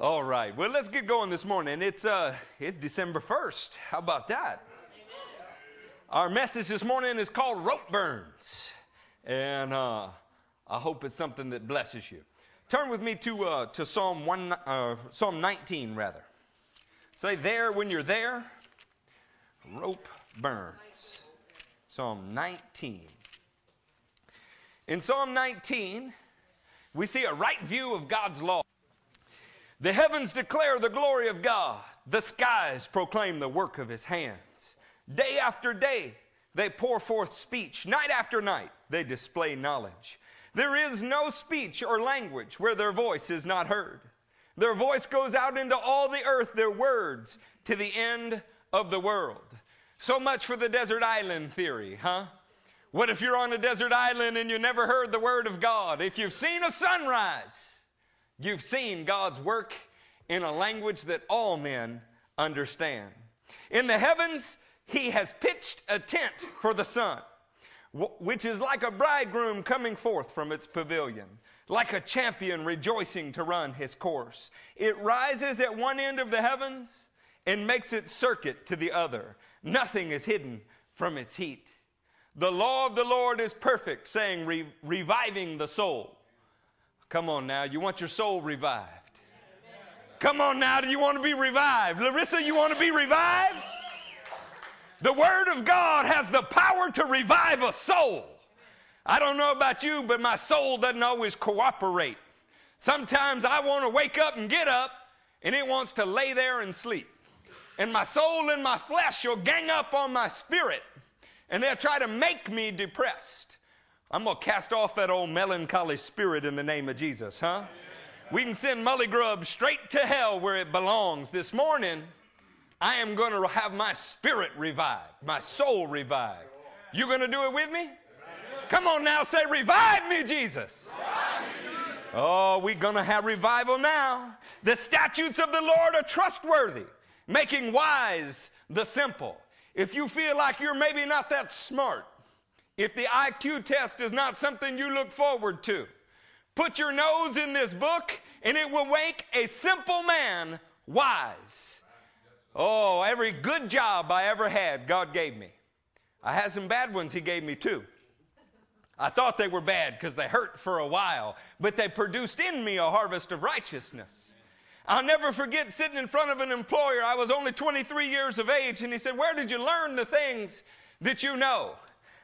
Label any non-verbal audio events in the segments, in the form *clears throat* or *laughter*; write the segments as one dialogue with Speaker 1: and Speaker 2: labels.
Speaker 1: All right. Well, let's get going this morning. It's uh it's December 1st. How about that? Our message this morning is called Rope Burns. And uh, I hope it's something that blesses you. Turn with me to uh, to Psalm one uh, Psalm 19 rather. Say there when you're there. Rope burns. Psalm 19. In Psalm 19, we see a right view of God's law. The heavens declare the glory of God. The skies proclaim the work of his hands. Day after day, they pour forth speech. Night after night, they display knowledge. There is no speech or language where their voice is not heard. Their voice goes out into all the earth, their words to the end of the world. So much for the desert island theory, huh? What if you're on a desert island and you never heard the word of God? If you've seen a sunrise, You've seen God's work in a language that all men understand. In the heavens, He has pitched a tent for the sun, which is like a bridegroom coming forth from its pavilion, like a champion rejoicing to run his course. It rises at one end of the heavens and makes its circuit to the other. Nothing is hidden from its heat. The law of the Lord is perfect, saying, re- reviving the soul. Come on now, you want your soul revived. Come on now, do you want to be revived? Larissa, you want to be revived? The Word of God has the power to revive a soul. I don't know about you, but my soul doesn't always cooperate. Sometimes I want to wake up and get up, and it wants to lay there and sleep. And my soul and my flesh will gang up on my spirit, and they'll try to make me depressed. I'm going to cast off that old melancholy spirit in the name of Jesus, huh? We can send Mully Grub straight to hell where it belongs. This morning, I am going to have my spirit revived, my soul revived. You going to do it with me? Come on now, say, Revive me, Jesus. Oh, we're going to have revival now. The statutes of the Lord are trustworthy, making wise the simple. If you feel like you're maybe not that smart, if the IQ test is not something you look forward to. Put your nose in this book and it will make a simple man wise. Oh, every good job I ever had, God gave me. I had some bad ones He gave me too. I thought they were bad because they hurt for a while, but they produced in me a harvest of righteousness. I'll never forget sitting in front of an employer. I was only 23 years of age, and he said, Where did you learn the things that you know?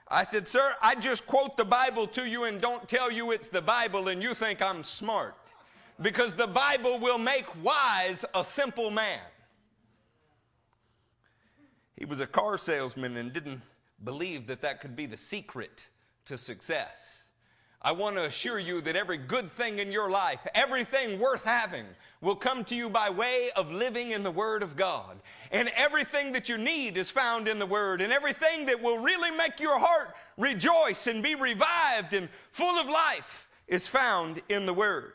Speaker 1: I said, Sir, I just quote the Bible to you and don't tell you it's the Bible and you think I'm smart. Because the Bible will make wise a simple man. He was a car salesman and didn't believe that that could be the secret to success. I want to assure you that every good thing in your life, everything worth having, will come to you by way of living in the Word of God. And everything that you need is found in the Word. And everything that will really make your heart rejoice and be revived and full of life is found in the Word.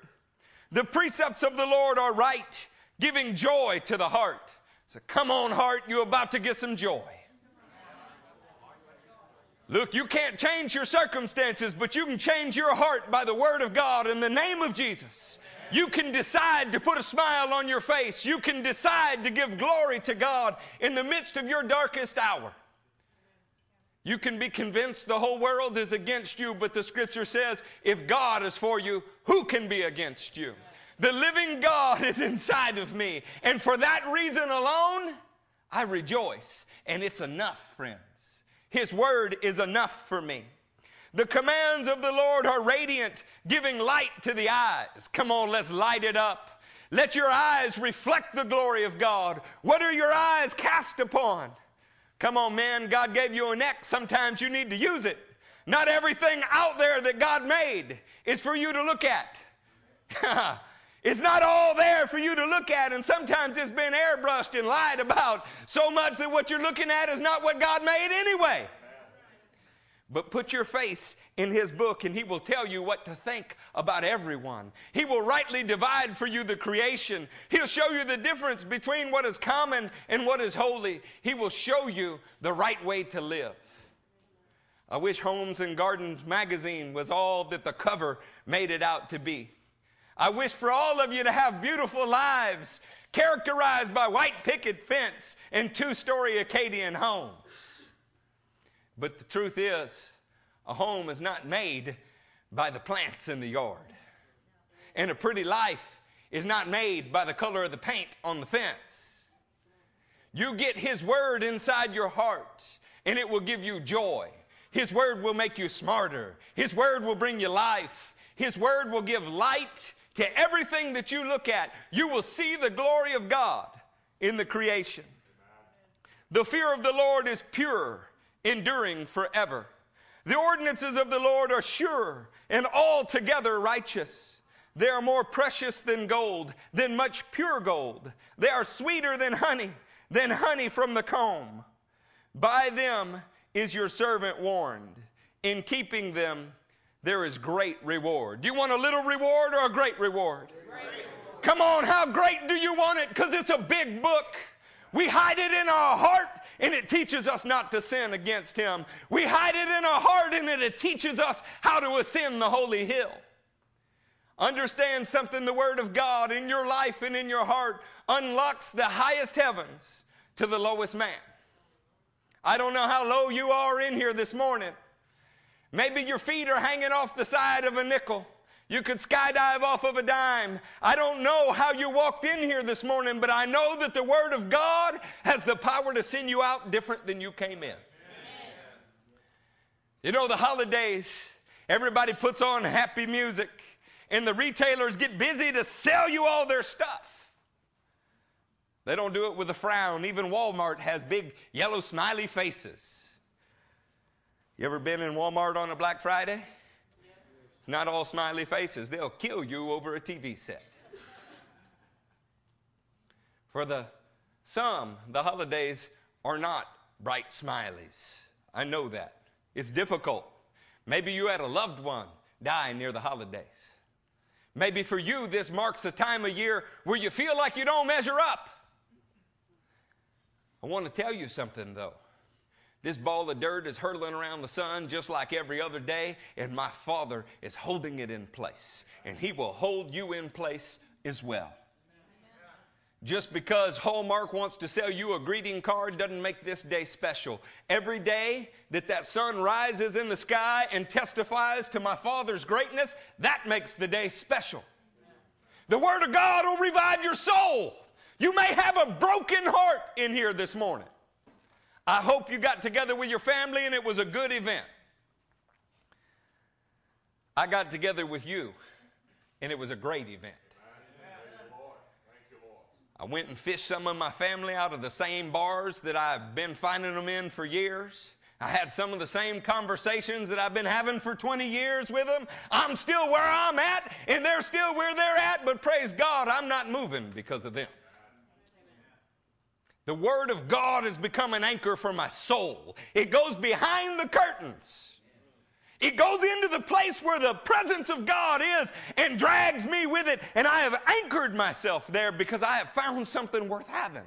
Speaker 1: The precepts of the Lord are right, giving joy to the heart. So come on, heart, you're about to get some joy. Look, you can't change your circumstances, but you can change your heart by the Word of God in the name of Jesus. You can decide to put a smile on your face. You can decide to give glory to God in the midst of your darkest hour. You can be convinced the whole world is against you, but the scripture says, if God is for you, who can be against you? The living God is inside of me. And for that reason alone, I rejoice. And it's enough, friends. His word is enough for me. The commands of the Lord are radiant, giving light to the eyes. Come on, let's light it up. Let your eyes reflect the glory of God. What are your eyes cast upon? Come on, man, God gave you a neck. Sometimes you need to use it. Not everything out there that God made is for you to look at. *laughs* It's not all there for you to look at, and sometimes it's been airbrushed and lied about so much that what you're looking at is not what God made anyway. But put your face in His book, and He will tell you what to think about everyone. He will rightly divide for you the creation. He'll show you the difference between what is common and what is holy. He will show you the right way to live. I wish Homes and Gardens magazine was all that the cover made it out to be. I wish for all of you to have beautiful lives characterized by white picket fence and two story Acadian homes. But the truth is, a home is not made by the plants in the yard. And a pretty life is not made by the color of the paint on the fence. You get His Word inside your heart, and it will give you joy. His Word will make you smarter. His Word will bring you life. His Word will give light to everything that you look at. You will see the glory of God in the creation. The fear of the Lord is pure, enduring forever. The ordinances of the Lord are sure and altogether righteous. They are more precious than gold, than much pure gold. They are sweeter than honey, than honey from the comb. By them is your servant warned. In keeping them, there is great reward. Do you want a little reward or a great reward? Great. Come on, how great do you want it? Because it's a big book. We hide it in our heart and it teaches us not to sin against Him. We hide it in our heart and it teaches us how to ascend the holy hill. Understand something the Word of God in your life and in your heart unlocks the highest heavens to the lowest man. I don't know how low you are in here this morning. Maybe your feet are hanging off the side of a nickel. You could skydive off of a dime. I don't know how you walked in here this morning, but I know that the Word of God has the power to send you out different than you came in. Amen. You know, the holidays, everybody puts on happy music, and the retailers get busy to sell you all their stuff. They don't do it with a frown. Even Walmart has big yellow smiley faces. You ever been in Walmart on a Black Friday? It's not all smiley faces. They'll kill you over a TV set. For the some, the holidays are not bright smileys. I know that. It's difficult. Maybe you had a loved one die near the holidays. Maybe for you, this marks a time of year where you feel like you don't measure up. I want to tell you something, though. This ball of dirt is hurtling around the sun just like every other day, and my Father is holding it in place. And He will hold you in place as well. Just because Hallmark wants to sell you a greeting card doesn't make this day special. Every day that that sun rises in the sky and testifies to my Father's greatness, that makes the day special. The Word of God will revive your soul. You may have a broken heart in here this morning. I hope you got together with your family and it was a good event. I got together with you and it was a great event. I went and fished some of my family out of the same bars that I've been finding them in for years. I had some of the same conversations that I've been having for 20 years with them. I'm still where I'm at, and they're still where they're at, but praise God, I'm not moving because of them. The Word of God has become an anchor for my soul. It goes behind the curtains. It goes into the place where the presence of God is and drags me with it. And I have anchored myself there because I have found something worth having.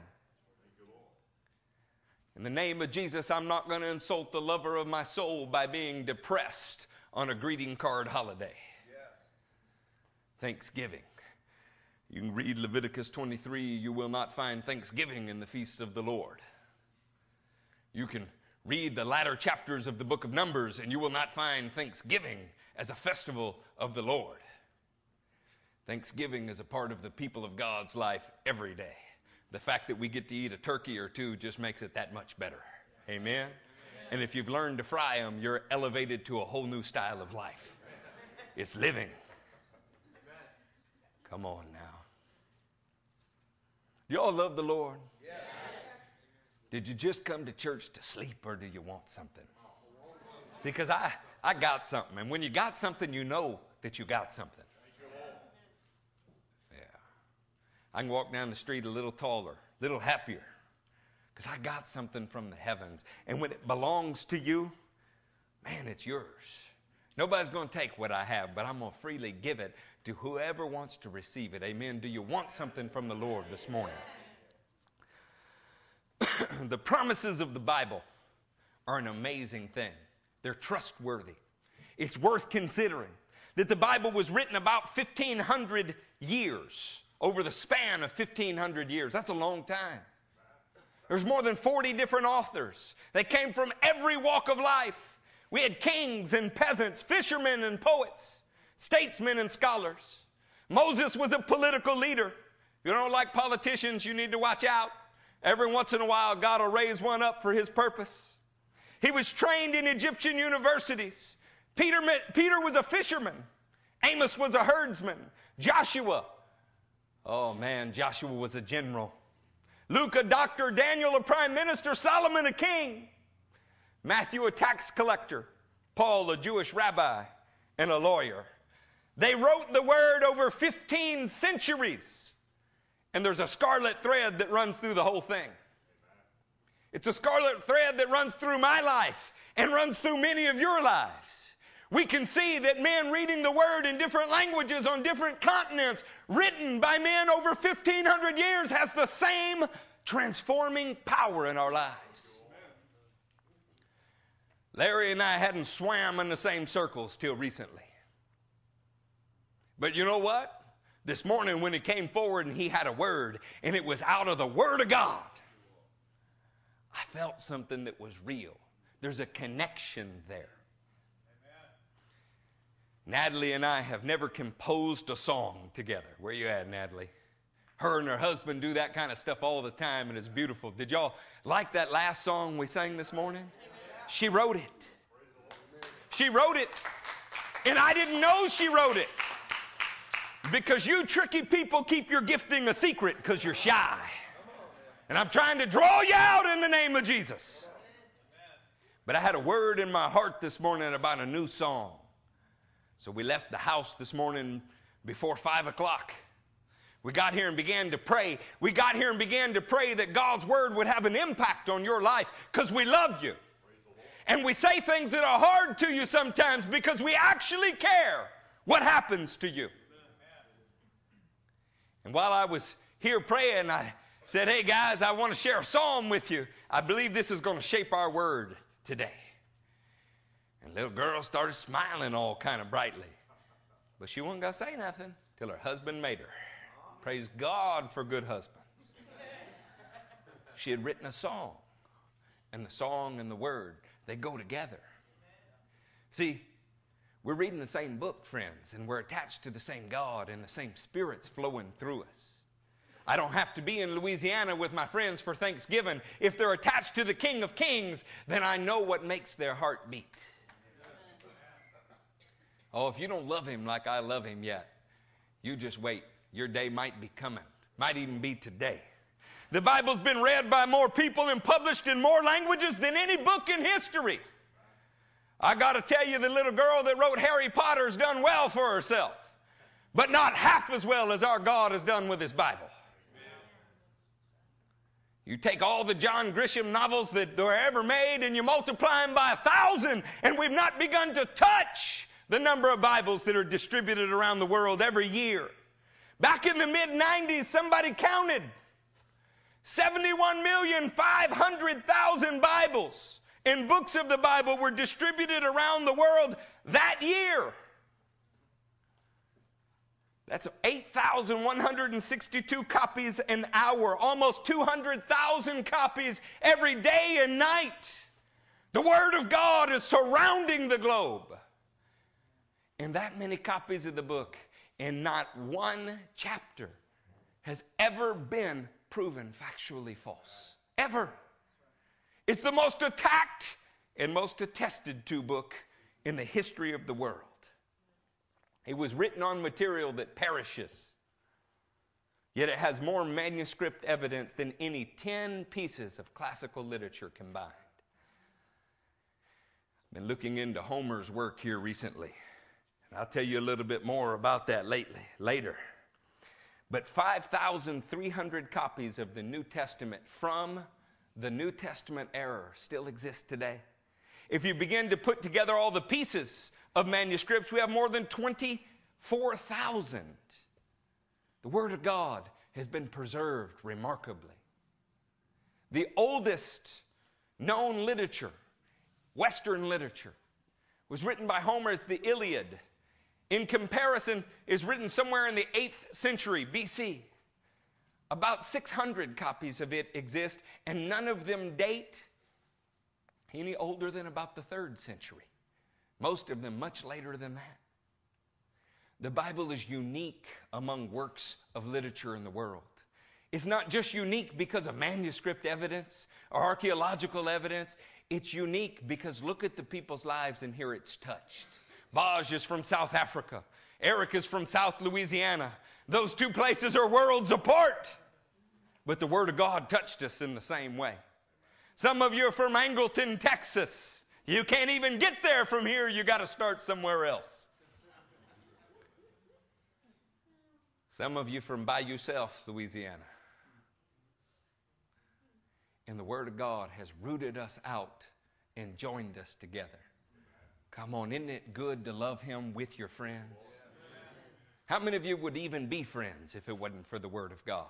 Speaker 1: In the name of Jesus, I'm not going to insult the lover of my soul by being depressed on a greeting card holiday. Thanksgiving. You can read Leviticus 23, you will not find thanksgiving in the feasts of the Lord. You can read the latter chapters of the book of Numbers, and you will not find thanksgiving as a festival of the Lord. Thanksgiving is a part of the people of God's life every day. The fact that we get to eat a turkey or two just makes it that much better. Amen? Amen. And if you've learned to fry them, you're elevated to a whole new style of life. It's living. Come on now. You all love the Lord? Yes. Did you just come to church to sleep or do you want something? See, because I, I got something. And when you got something, you know that you got something. Yeah. I can walk down the street a little taller, a little happier, because I got something from the heavens. And when it belongs to you, man, it's yours. Nobody's going to take what I have, but I'm going to freely give it to whoever wants to receive it. Amen. Do you want something from the Lord this morning? *clears throat* the promises of the Bible are an amazing thing, they're trustworthy. It's worth considering. that the Bible was written about 1,500 years, over the span of 1,500 years. That's a long time. There's more than 40 different authors. They came from every walk of life. We had kings and peasants, fishermen and poets, statesmen and scholars. Moses was a political leader. If you don't like politicians, you need to watch out. Every once in a while, God will raise one up for his purpose. He was trained in Egyptian universities. Peter, Peter was a fisherman. Amos was a herdsman. Joshua, oh man, Joshua was a general. Luke, a doctor. Daniel, a prime minister. Solomon, a king. Matthew, a tax collector. Paul, a Jewish rabbi and a lawyer. They wrote the word over 15 centuries. And there's a scarlet thread that runs through the whole thing. It's a scarlet thread that runs through my life and runs through many of your lives. We can see that men reading the word in different languages on different continents, written by men over 1,500 years, has the same transforming power in our lives. Larry and I hadn't swam in the same circles till recently. But you know what? This morning, when he came forward and he had a word, and it was out of the Word of God, I felt something that was real. There's a connection there. Natalie and I have never composed a song together. Where you at, Natalie? Her and her husband do that kind of stuff all the time, and it's beautiful. Did y'all like that last song we sang this morning? She wrote it. She wrote it, and I didn't know she wrote it. Because you tricky people keep your gifting a secret because you're shy. And I'm trying to draw you out in the name of Jesus. But I had a word in my heart this morning about a new song. So we left the house this morning before five o'clock. We got here and began to pray. We got here and began to pray that God's word would have an impact on your life because we love you. And we say things that are hard to you sometimes because we actually care what happens to you. And while I was here praying, I said, Hey guys, I want to share a psalm with you. I believe this is going to shape our word today. And little girl started smiling all kind of brightly. But she wasn't going to say nothing till her husband made her. Praise God for good husbands. She had written a song, and the song and the word, they go together. See, we're reading the same book, friends, and we're attached to the same God and the same Spirit's flowing through us. I don't have to be in Louisiana with my friends for Thanksgiving. If they're attached to the King of Kings, then I know what makes their heart beat. Oh, if you don't love him like I love him yet, you just wait. Your day might be coming, might even be today. The Bible's been read by more people and published in more languages than any book in history. I got to tell you, the little girl that wrote Harry Potter's done well for herself, but not half as well as our God has done with his Bible. You take all the John Grisham novels that were ever made and you multiply them by a thousand, and we've not begun to touch the number of Bibles that are distributed around the world every year. Back in the mid 90s, somebody counted 71,500,000 Bibles and books of the Bible were distributed around the world that year. That's 8,162 copies an hour, almost 200,000 copies every day and night. The Word of God is surrounding the globe. And that many copies of the book, and not one chapter has ever been proven factually false. Ever. It's the most attacked and most attested to book in the history of the world. It was written on material that perishes, yet it has more manuscript evidence than any 10 pieces of classical literature combined. I've been looking into Homer's work here recently. And I'll tell you a little bit more about that lately, later. But 5,300 copies of the New Testament from the New Testament error still exists today. If you begin to put together all the pieces of manuscripts, we have more than 24,000. The Word of God has been preserved remarkably. The oldest known literature, Western literature, was written by Homer as the Iliad in comparison, is written somewhere in the 8th century BC. About 600 copies of it exist, and none of them date any older than about the 3rd century. Most of them much later than that. The Bible is unique among works of literature in the world. It's not just unique because of manuscript evidence or archaeological evidence. It's unique because look at the people's lives and here it's touched. Baj is from South Africa. Eric is from South Louisiana. Those two places are worlds apart. But the Word of God touched us in the same way. Some of you are from Angleton, Texas. You can't even get there from here. You got to start somewhere else. Some of you from Bayou Self, Louisiana. And the Word of God has rooted us out and joined us together. Come on, isn't it good to love Him with your friends? How many of you would even be friends if it wasn't for the Word of God?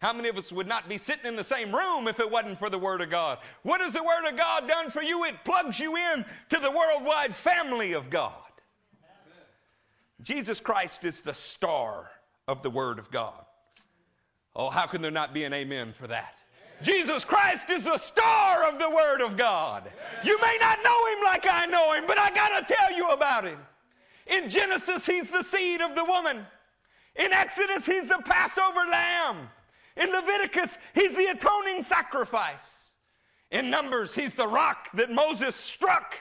Speaker 1: How many of us would not be sitting in the same room if it wasn't for the Word of God? What has the Word of God done for you? It plugs you in to the worldwide family of God. Jesus Christ is the star of the Word of God. Oh, how can there not be an amen for that? Jesus Christ is the star of the Word of God. You may not know Him like I know Him, but I got to tell you about Him. In Genesis, He's the seed of the woman. In Exodus, He's the Passover lamb. In Leviticus, He's the atoning sacrifice. In Numbers, He's the rock that Moses struck.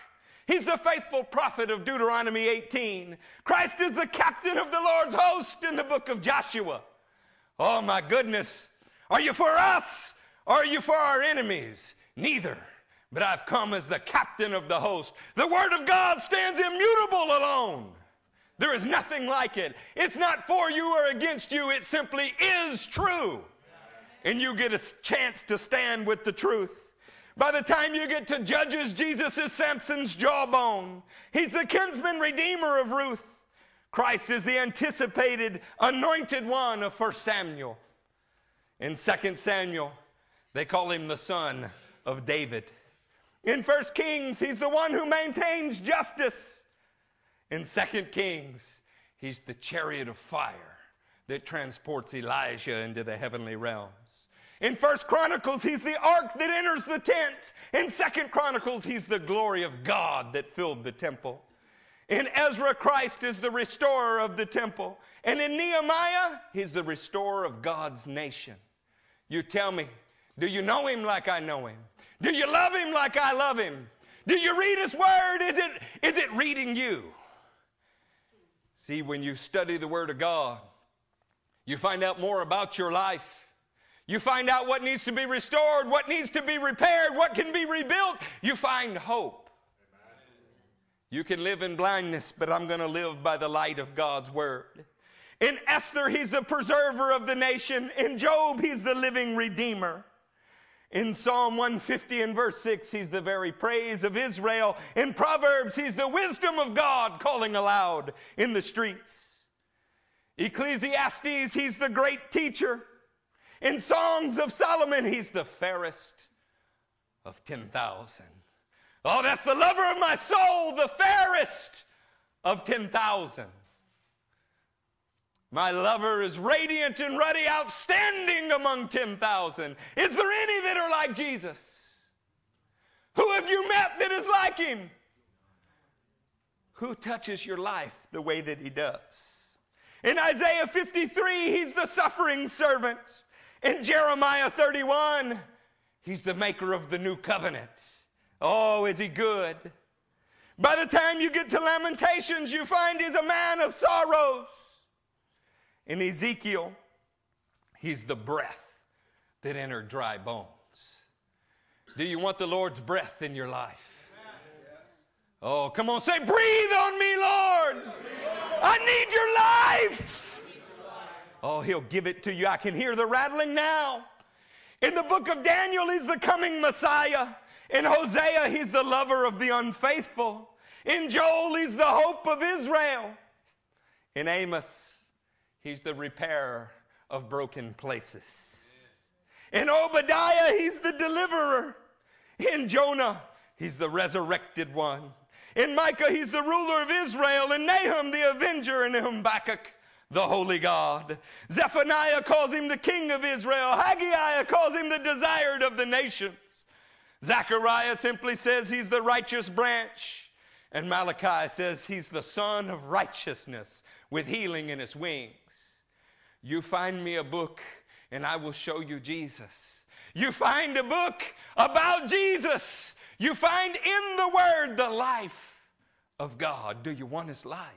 Speaker 1: He's the faithful prophet of Deuteronomy 18. Christ is the captain of the Lord's host in the book of Joshua. Oh my goodness. Are you for us or are you for our enemies? Neither. But I've come as the captain of the host. The word of God stands immutable alone. There is nothing like it. It's not for you or against you, it simply is true. And you get a chance to stand with the truth. By the time you get to Judges, Jesus is Samson's jawbone. He's the kinsman redeemer of Ruth. Christ is the anticipated anointed one of 1 Samuel. In 2 Samuel, they call him the son of David. In 1 Kings, he's the one who maintains justice. In 2 Kings, he's the chariot of fire that transports Elijah into the heavenly realms. In First Chronicles, he's the ark that enters the tent. In Second Chronicles, he's the glory of God that filled the temple. In Ezra, Christ is the restorer of the temple. And in Nehemiah, he's the restorer of God's nation. You tell me, do you know him like I know him? Do you love him like I love him? Do you read his word? Is it, is it reading you? See, when you study the word of God, you find out more about your life. You find out what needs to be restored, what needs to be repaired, what can be rebuilt. You find hope. You can live in blindness, but I'm going to live by the light of God's word. In Esther, he's the preserver of the nation. In Job, he's the living redeemer. In Psalm 150 and verse 6, he's the very praise of Israel. In Proverbs, he's the wisdom of God calling aloud in the streets. Ecclesiastes, he's the great teacher. In Songs of Solomon, he's the fairest of 10,000. Oh, that's the lover of my soul, the fairest of 10,000. My lover is radiant and ruddy, outstanding among 10,000. Is there any that are like Jesus? Who have you met that is like him? Who touches your life the way that he does? In Isaiah 53, he's the suffering servant. In Jeremiah 31, he's the maker of the new covenant. Oh, is he good? By the time you get to Lamentations, you find he's a man of sorrows. In Ezekiel, he's the breath that entered dry bones. Do you want the Lord's breath in your life? Oh, come on, say, breathe on me, Lord. I need your life. Oh, he'll give it to you. I can hear the rattling now. In the book of Daniel, he's the coming Messiah. In Hosea, he's the lover of the unfaithful. In Joel, he's the hope of Israel. In Amos, he's the repairer of broken places. In Obadiah, he's the deliverer. In Jonah, he's the resurrected one. In Micah, he's the ruler of Israel. In Nahum, the avenger. In Habakkuk, the holy God. Zephaniah calls him the king of Israel. Haggai calls him the desired of the nations. Zechariah simply says he's the righteous branch. And Malachi says he's the sun of righteousness with healing in his wings. You find me a book and I will show you Jesus. You find a book about Jesus. You find in the Word the life of God. Do you want His life?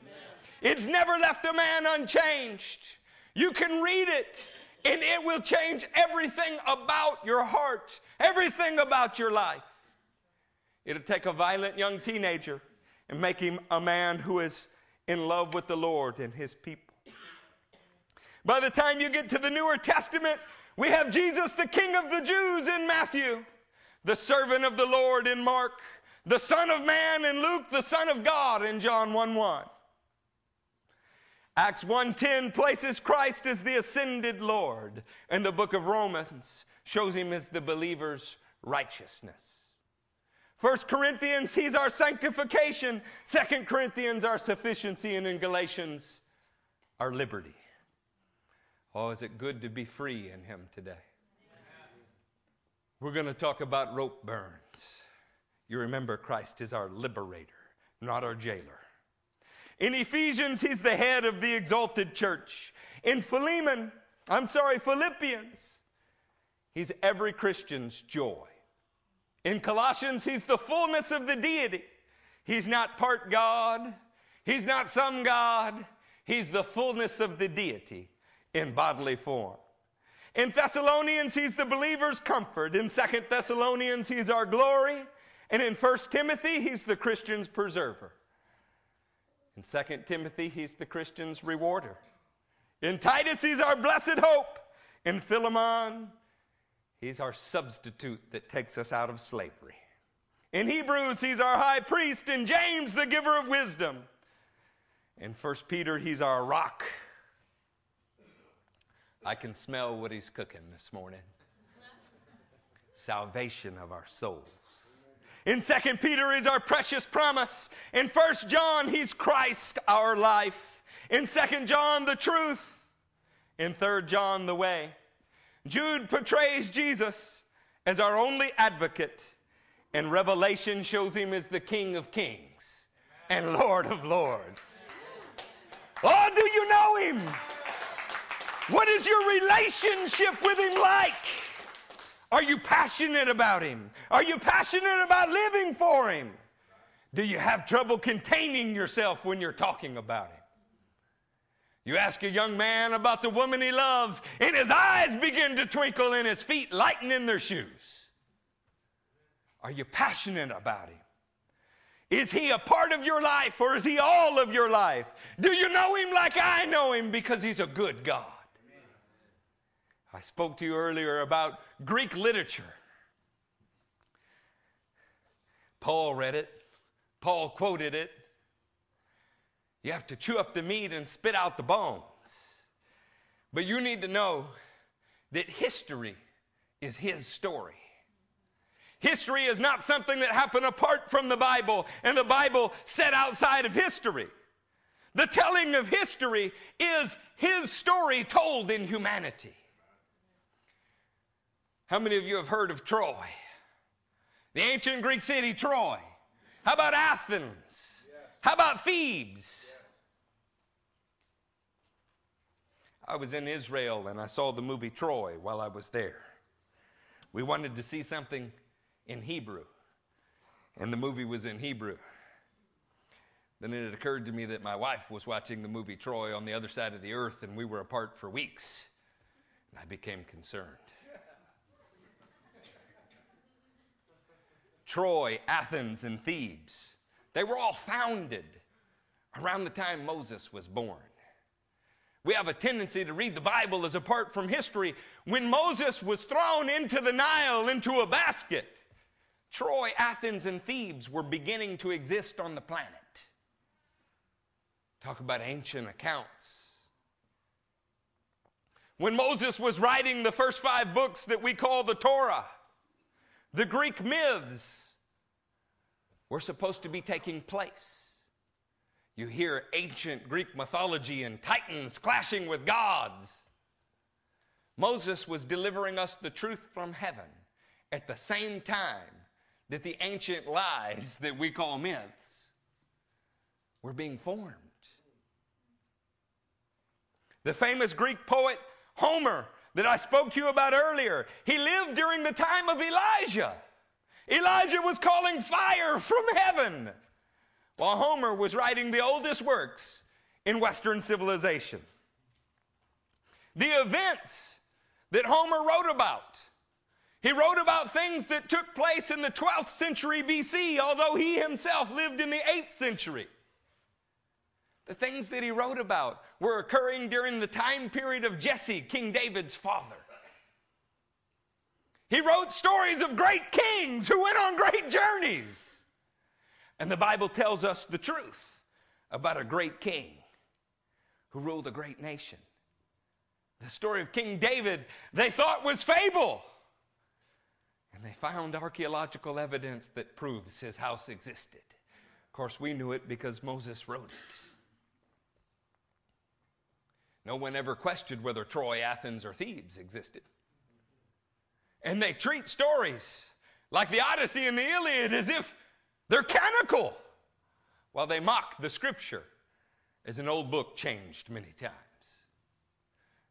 Speaker 1: Amen. It's never left a man unchanged. You can read it, and it will change everything about your heart, everything about your life. It'll take a violent young teenager and make him a man who is in love with the Lord and His people. By the time you get to the Newer Testament, we have Jesus, the King of the Jews, in Matthew, the servant of the Lord in Mark, the Son of Man in Luke, the Son of God in John 1 1. Acts 1:10 places Christ as the ascended Lord, and the book of Romans shows him as the believer's righteousness. 1 Corinthians, he's our sanctification. 2 Corinthians, our sufficiency, and in Galatians, our liberty. Oh, is it good to be free in Him today? We're going to talk about rope burns. You remember Christ is our liberator, not our jailer. In Ephesians, He's the head of the exalted church. In Philemon, I'm sorry, Philippians, He's every Christian's joy. In Colossians, He's the fullness of the deity. He's not part God, He's not some God, He's the fullness of the deity in bodily form. In Thessalonians, he's the believer's comfort. In Second Thessalonians, he's our glory. And in First Timothy, he's the Christian's preserver. In Second Timothy, he's the Christian's rewarder. In Titus, he's our blessed hope. In Philemon, he's our substitute that takes us out of slavery. In Hebrews, he's our high priest. In James, the giver of wisdom. In First Peter, he's our rock I can smell what he's cooking this morning. Salvation of our souls. In Second Peter is our precious promise. In First John, he's Christ, our life. In Second John, the truth. In Third John, the way. Jude portrays Jesus as our only advocate, and Revelation shows him as the King of Kings and Lord of Lords. Oh, do you know him? What is your relationship with Him like? Are you passionate about Him? Are you passionate about living for Him? Do you have trouble containing yourself when you're talking about Him? You ask a young man about the woman he loves, and his eyes begin to twinkle and his feet lighten in their shoes. Are you passionate about him? Is he a part of your life or is he all of your life? Do you know him like I know him because he's a good God? I spoke to you earlier about Greek literature. Paul read it, Paul quoted it. You have to chew up the meat and spit out the bones. But you need to know that history is his story. History is not something that happened apart from the Bible, and the Bible set outside of history. The telling of history is his story told in humanity. How many of you have heard of Troy? The ancient Greek city, Troy. How about Athens? How about Thebes? I was in Israel and I saw the movie Troy while I was there. We wanted to see something in Hebrew, and the movie was in Hebrew. Then it occurred to me that my wife was watching the movie Troy on the other side of the earth, and we were apart for weeks. And I became concerned. Troy, Athens, and Thebes. They were all founded around the time Moses was born. We have a tendency to read the Bible as apart from history. When Moses was thrown into the Nile, into a basket, Troy, Athens, and Thebes were beginning to exist on the planet. Talk about ancient accounts. When Moses was writing the first five books that we call the Torah, the Greek myths were supposed to be taking place. You hear ancient Greek mythology and titans clashing with gods. Moses was delivering us the truth from heaven at the same time that the ancient lies that we call myths were being formed. The famous Greek poet Homer that I spoke to you about earlier, he lived during the time of Elijah. Elijah was calling fire from heaven while Homer was writing the oldest works in Western civilization. The events that Homer wrote about, he wrote about things that took place in the 12th century BC, although he himself lived in the 8th century. The things that he wrote about were occurring during the time period of Jesse, King David's father. He wrote stories of great kings who went on great journeys. And the Bible tells us the truth about a great king who ruled a great nation. The story of King David they thought was fable. And they found archaeological evidence that proves his house existed. Of course, we knew it because Moses wrote it. No one ever questioned whether Troy, Athens, or Thebes existed. And they treat stories like the Odyssey and the Iliad as if they're canonical, while they mock the scripture as an old book changed many times.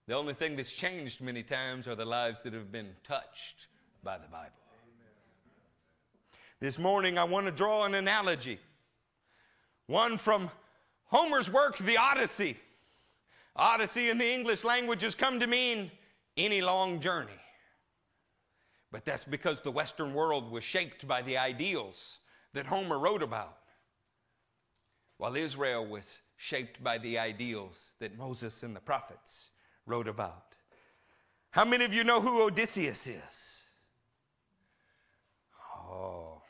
Speaker 1: The only thing that's changed many times are the lives that have been touched by the Bible. This morning, I want to draw an analogy. One from Homer's work, The Odyssey. Odyssey in the English language has come to mean any long journey. But that's because the Western world was shaped by the ideals that Homer wrote about, while Israel was shaped by the ideals that Moses and the prophets wrote about. How many of you know who Odysseus is? Oh,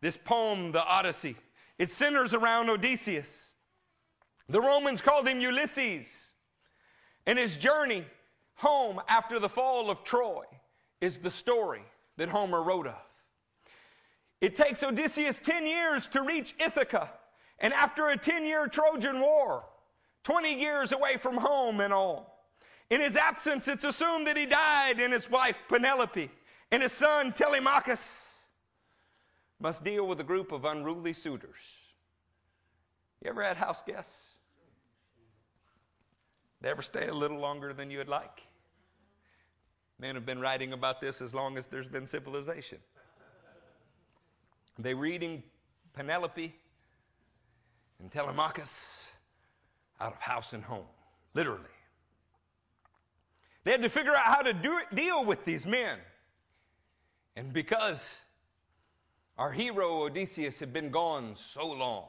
Speaker 1: this poem, the Odyssey, it centers around Odysseus. The Romans called him Ulysses. And his journey home after the fall of Troy is the story that Homer wrote of. It takes Odysseus 10 years to reach Ithaca, and after a 10 year Trojan war, 20 years away from home and all. In his absence, it's assumed that he died, and his wife Penelope and his son Telemachus must deal with a group of unruly suitors. You ever had house guests? They ever stay a little longer than you'd like? Men have been writing about this as long as there's been civilization. They were reading Penelope and Telemachus out of house and home, literally. They had to figure out how to do deal with these men. And because our hero Odysseus had been gone so long,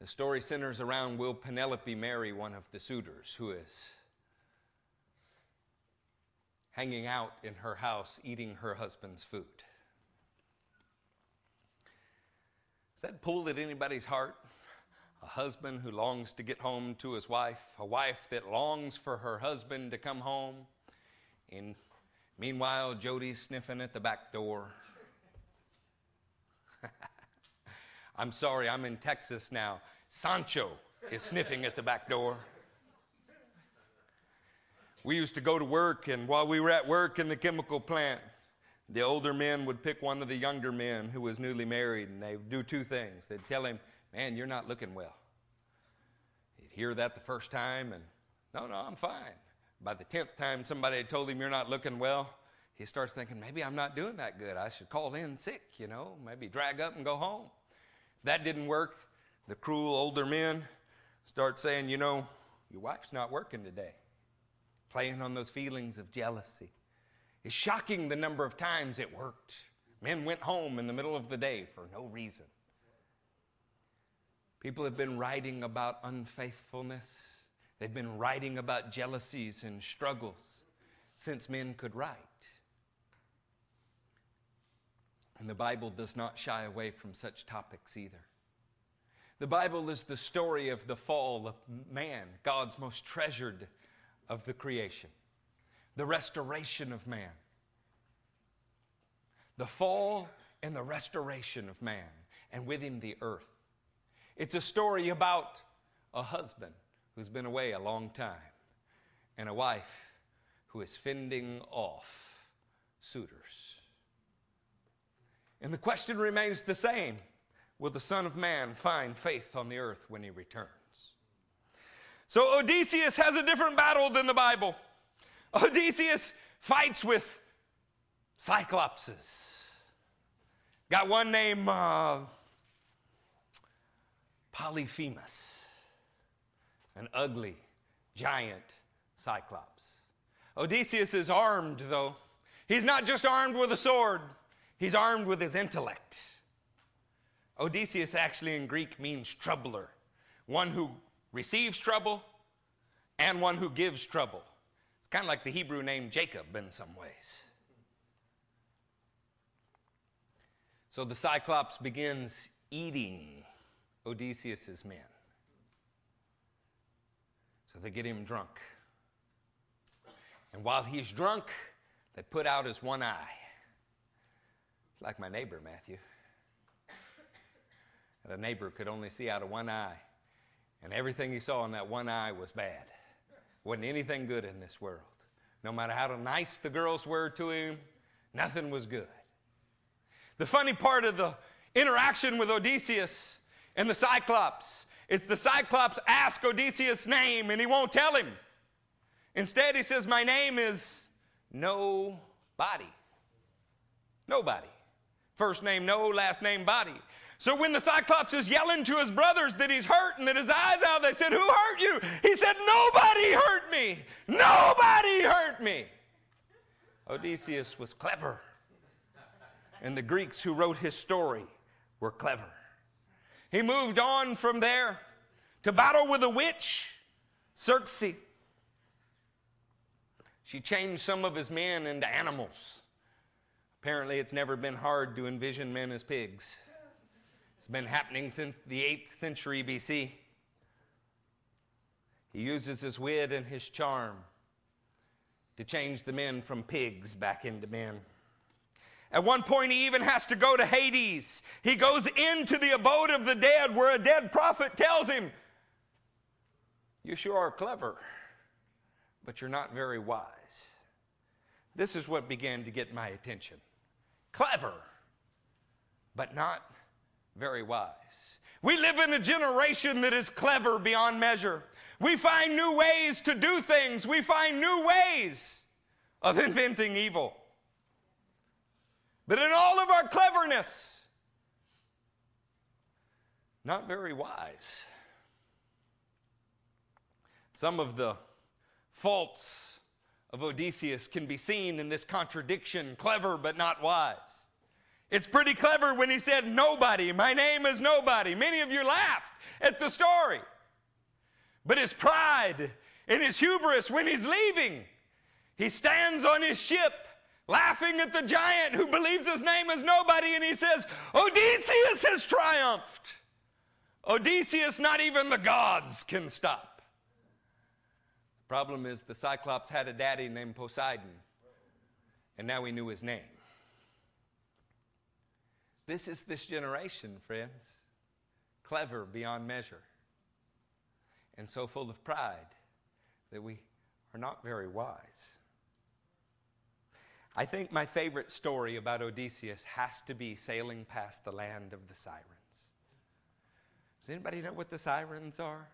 Speaker 1: the story centers around will Penelope marry one of the suitors who is hanging out in her house eating her husband's food? Does that pull at anybody's heart? A husband who longs to get home to his wife, a wife that longs for her husband to come home, and meanwhile, Jody's sniffing at the back door. *laughs* I'm sorry, I'm in Texas now. Sancho is sniffing at the back door. We used to go to work, and while we were at work in the chemical plant, the older men would pick one of the younger men who was newly married, and they'd do two things. They'd tell him, Man, you're not looking well. He'd hear that the first time, and no, no, I'm fine. By the tenth time somebody had told him you're not looking well, he starts thinking, maybe I'm not doing that good. I should call in sick, you know, maybe drag up and go home. That didn't work. The cruel older men start saying, you know, your wife's not working today. Playing on those feelings of jealousy. It's shocking the number of times it worked. Men went home in the middle of the day for no reason. People have been writing about unfaithfulness. They've been writing about jealousies and struggles since men could write. And the Bible does not shy away from such topics either. The Bible is the story of the fall of man, God's most treasured of the creation, the restoration of man. The fall and the restoration of man, and with him the earth. It's a story about a husband who's been away a long time and a wife who is fending off suitors. And the question remains the same Will the Son of Man find faith on the earth when he returns? So Odysseus has a different battle than the Bible. Odysseus fights with cyclopses. Got one named uh, Polyphemus, an ugly giant cyclops. Odysseus is armed, though. He's not just armed with a sword, he's armed with his intellect. Odysseus actually in Greek means troubler, one who receives trouble and one who gives trouble. It's kind of like the Hebrew name Jacob in some ways. So the Cyclops begins eating Odysseus's men. So they get him drunk. And while he's drunk, they put out his one eye. It's like my neighbor, Matthew. And a neighbor could only see out of one eye. And everything he saw in that one eye was bad. Wasn't anything good in this world. No matter how nice the girls were to him, nothing was good. The funny part of the interaction with Odysseus and the Cyclops is the Cyclops asks Odysseus' name and he won't tell him. Instead, he says, My name is Nobody. Nobody. First name, no, last name, body. So when the Cyclops is yelling to his brothers that he's hurt and that his eyes out, they said, Who hurt you? He said, Nobody hurt me. Nobody hurt me. Odysseus was clever. And the Greeks who wrote his story were clever. He moved on from there to battle with a witch, Circe. She changed some of his men into animals. Apparently, it's never been hard to envision men as pigs. It's been happening since the 8th century BC. He uses his wit and his charm to change the men from pigs back into men. At one point, he even has to go to Hades. He goes into the abode of the dead where a dead prophet tells him, You sure are clever, but you're not very wise. This is what began to get my attention. Clever, but not very wise. We live in a generation that is clever beyond measure. We find new ways to do things, we find new ways of *laughs* inventing evil. But in all of our cleverness, not very wise. Some of the faults of Odysseus can be seen in this contradiction clever but not wise. It's pretty clever when he said, Nobody, my name is nobody. Many of you laughed at the story. But his pride and his hubris when he's leaving, he stands on his ship laughing at the giant who believes his name is nobody, and he says, Odysseus has triumphed. Odysseus, not even the gods can stop. Problem is the Cyclops had a daddy named Poseidon, and now he knew his name. This is this generation, friends. Clever beyond measure. And so full of pride that we are not very wise. I think my favorite story about Odysseus has to be sailing past the land of the sirens. Does anybody know what the sirens are?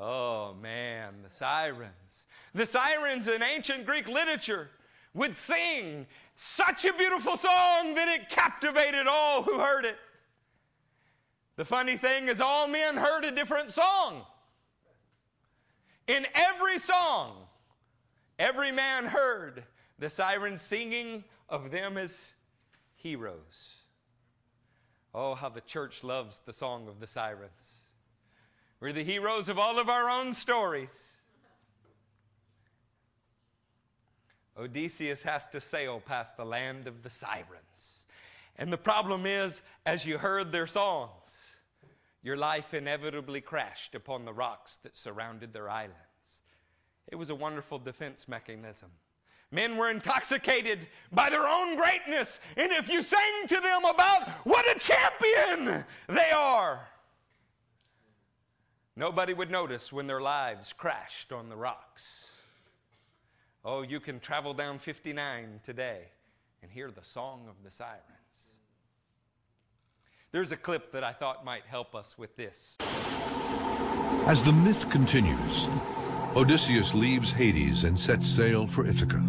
Speaker 1: Oh man, the sirens. The sirens in ancient Greek literature would sing such a beautiful song that it captivated all who heard it. The funny thing is, all men heard a different song. In every song, every man heard the sirens singing of them as heroes. Oh, how the church loves the song of the sirens. We're the heroes of all of our own stories. Odysseus has to sail past the land of the sirens. And the problem is, as you heard their songs, your life inevitably crashed upon the rocks that surrounded their islands. It was a wonderful defense mechanism. Men were intoxicated by their own greatness. And if you sang to them about what a champion they are, nobody would notice when their lives crashed on the rocks. Oh, you can travel down 59 today and hear the song of the sirens. There's a clip that I thought might help us with this.
Speaker 2: As the myth continues, Odysseus leaves Hades and sets sail for Ithaca.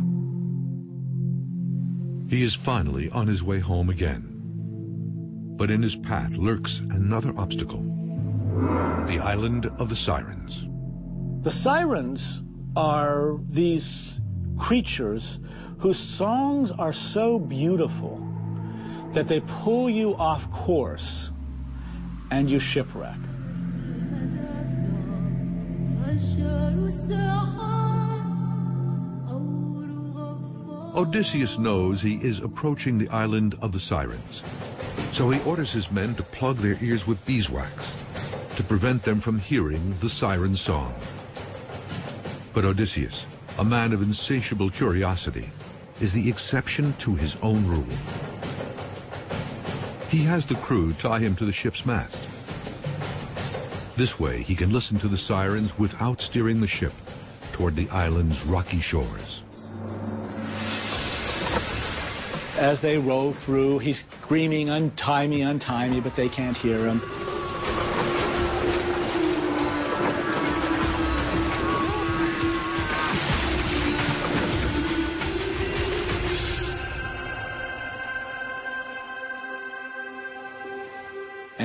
Speaker 2: He is finally on his way home again. But in his path lurks another obstacle the island of the Sirens.
Speaker 3: The Sirens are these creatures whose songs are so beautiful that they pull you off course and you shipwreck.
Speaker 2: Odysseus knows he is approaching the island of the Sirens, so he orders his men to plug their ears with beeswax to prevent them from hearing the siren song. But Odysseus, a man of insatiable curiosity, is the exception to his own rule. He has the crew tie him to the ship's mast. This way he can listen to the sirens without steering the ship toward the island's rocky shores.
Speaker 3: As they row through, he's screaming, untie me, untie me, but they can't hear him.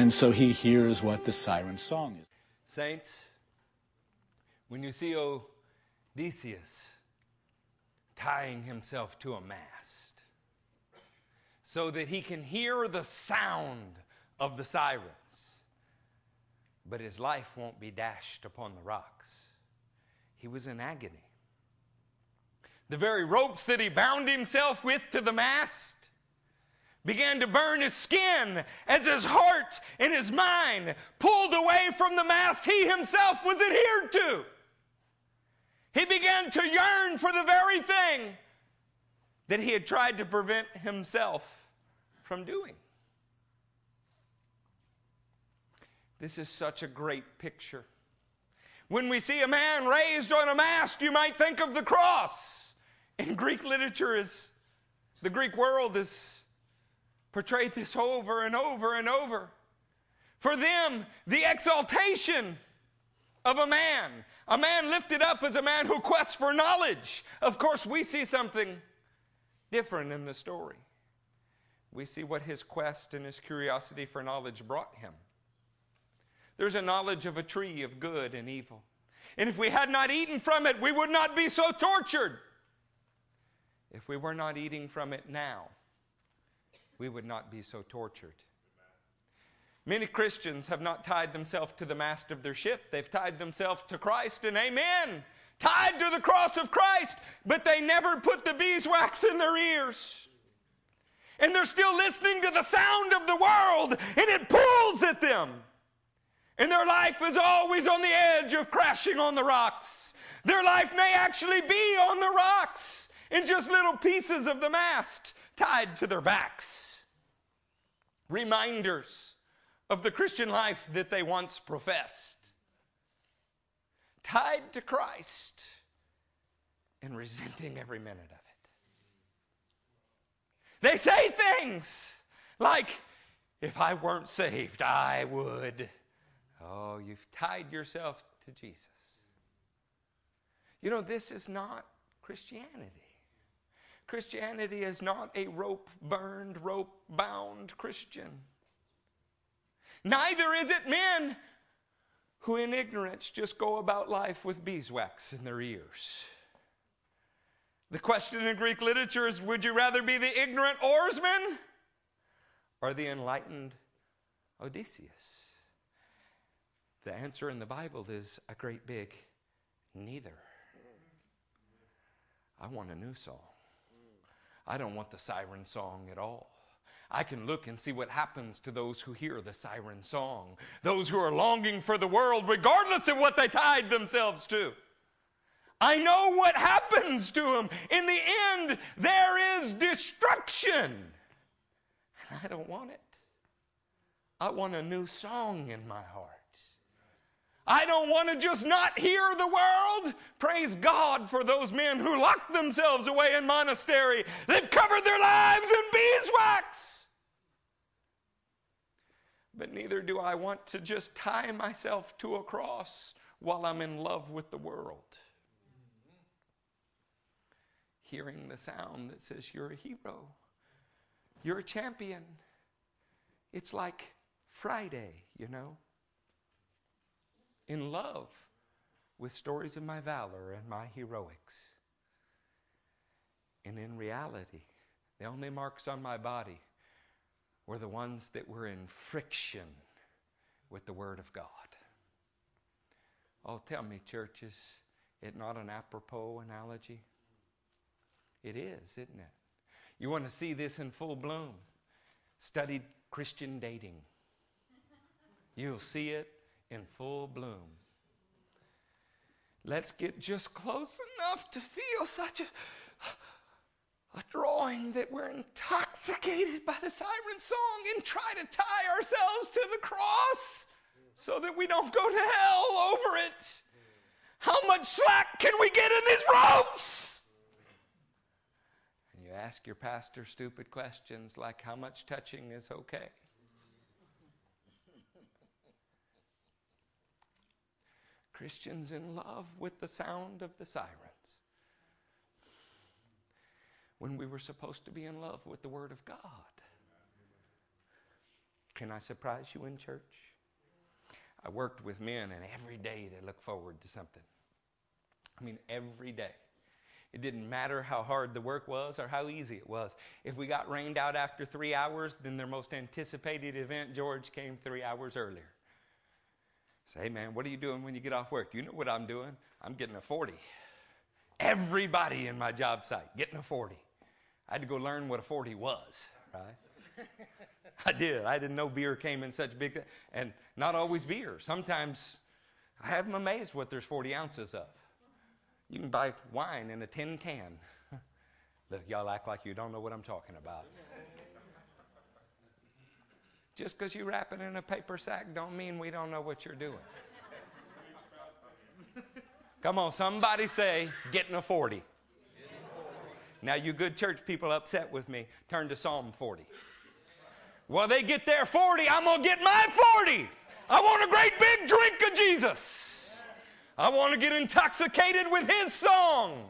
Speaker 3: And so he hears what the siren song is.
Speaker 1: Saints, when you see Odysseus tying himself to a mast so that he can hear the sound of the sirens, but his life won't be dashed upon the rocks, he was in agony. The very ropes that he bound himself with to the mast began to burn his skin as his heart and his mind pulled away from the mast he himself was adhered to. He began to yearn for the very thing that he had tried to prevent himself from doing. This is such a great picture. When we see a man raised on a mast, you might think of the cross. In Greek literature is the Greek world is portrayed this over and over and over. For them, the exaltation of a man, a man lifted up as a man who quests for knowledge. Of course, we see something different in the story. We see what his quest and his curiosity for knowledge brought him. There's a knowledge of a tree of good and evil. And if we had not eaten from it, we would not be so tortured. If we were not eating from it now, we would not be so tortured. Many Christians have not tied themselves to the mast of their ship. They've tied themselves to Christ and amen. Tied to the cross of Christ, but they never put the beeswax in their ears. And they're still listening to the sound of the world, and it pulls at them. And their life is always on the edge of crashing on the rocks. Their life may actually be on the rocks in just little pieces of the mast tied to their backs. Reminders of the Christian life that they once professed. Tied to Christ and resenting every minute of it. They say things like, if I weren't saved, I would. Oh, you've tied yourself to Jesus. You know, this is not Christianity. Christianity is not a rope burned, rope bound Christian. Neither is it men who, in ignorance, just go about life with beeswax in their ears. The question in Greek literature is would you rather be the ignorant oarsman or the enlightened Odysseus? The answer in the Bible is a great big neither. I want a new song. I don't want the siren song at all. I can look and see what happens to those who hear the siren song, those who are longing for the world, regardless of what they tied themselves to. I know what happens to them. In the end, there is destruction. And I don't want it. I want a new song in my heart. I don't want to just not hear the world. Praise God for those men who locked themselves away in monastery. They've covered their lives in beeswax. But neither do I want to just tie myself to a cross while I'm in love with the world. Hearing the sound that says, You're a hero, you're a champion. It's like Friday, you know in love with stories of my valor and my heroics. And in reality, the only marks on my body were the ones that were in friction with the Word of God. Oh, tell me, church, is it not an apropos analogy? It is, isn't it? You want to see this in full bloom? Study Christian dating. You'll see it in full bloom. Let's get just close enough to feel such a, a drawing that we're intoxicated by the siren song and try to tie ourselves to the cross so that we don't go to hell over it. How much slack can we get in these ropes? And you ask your pastor stupid questions like how much touching is okay? Christians in love with the sound of the sirens. When we were supposed to be in love with the Word of God. Can I surprise you in church? I worked with men, and every day they look forward to something. I mean, every day. It didn't matter how hard the work was or how easy it was. If we got rained out after three hours, then their most anticipated event, George, came three hours earlier. Say, hey man, what are you doing when you get off work? You know what I'm doing? I'm getting a 40. Everybody in my job site getting a 40. I had to go learn what a 40 was, right? *laughs* I did. I didn't know beer came in such big, and not always beer. Sometimes I have them amazed what there's 40 ounces of. You can buy wine in a tin can. *laughs* Look, y'all act like you don't know what I'm talking about. Just because you wrap it in a paper sack don't mean we don't know what you're doing. Come on, somebody say, getting a 40. Now, you good church people upset with me, turn to Psalm 40. Well, they get their 40, I'm going to get my 40. I want a great big drink of Jesus. I want to get intoxicated with his song.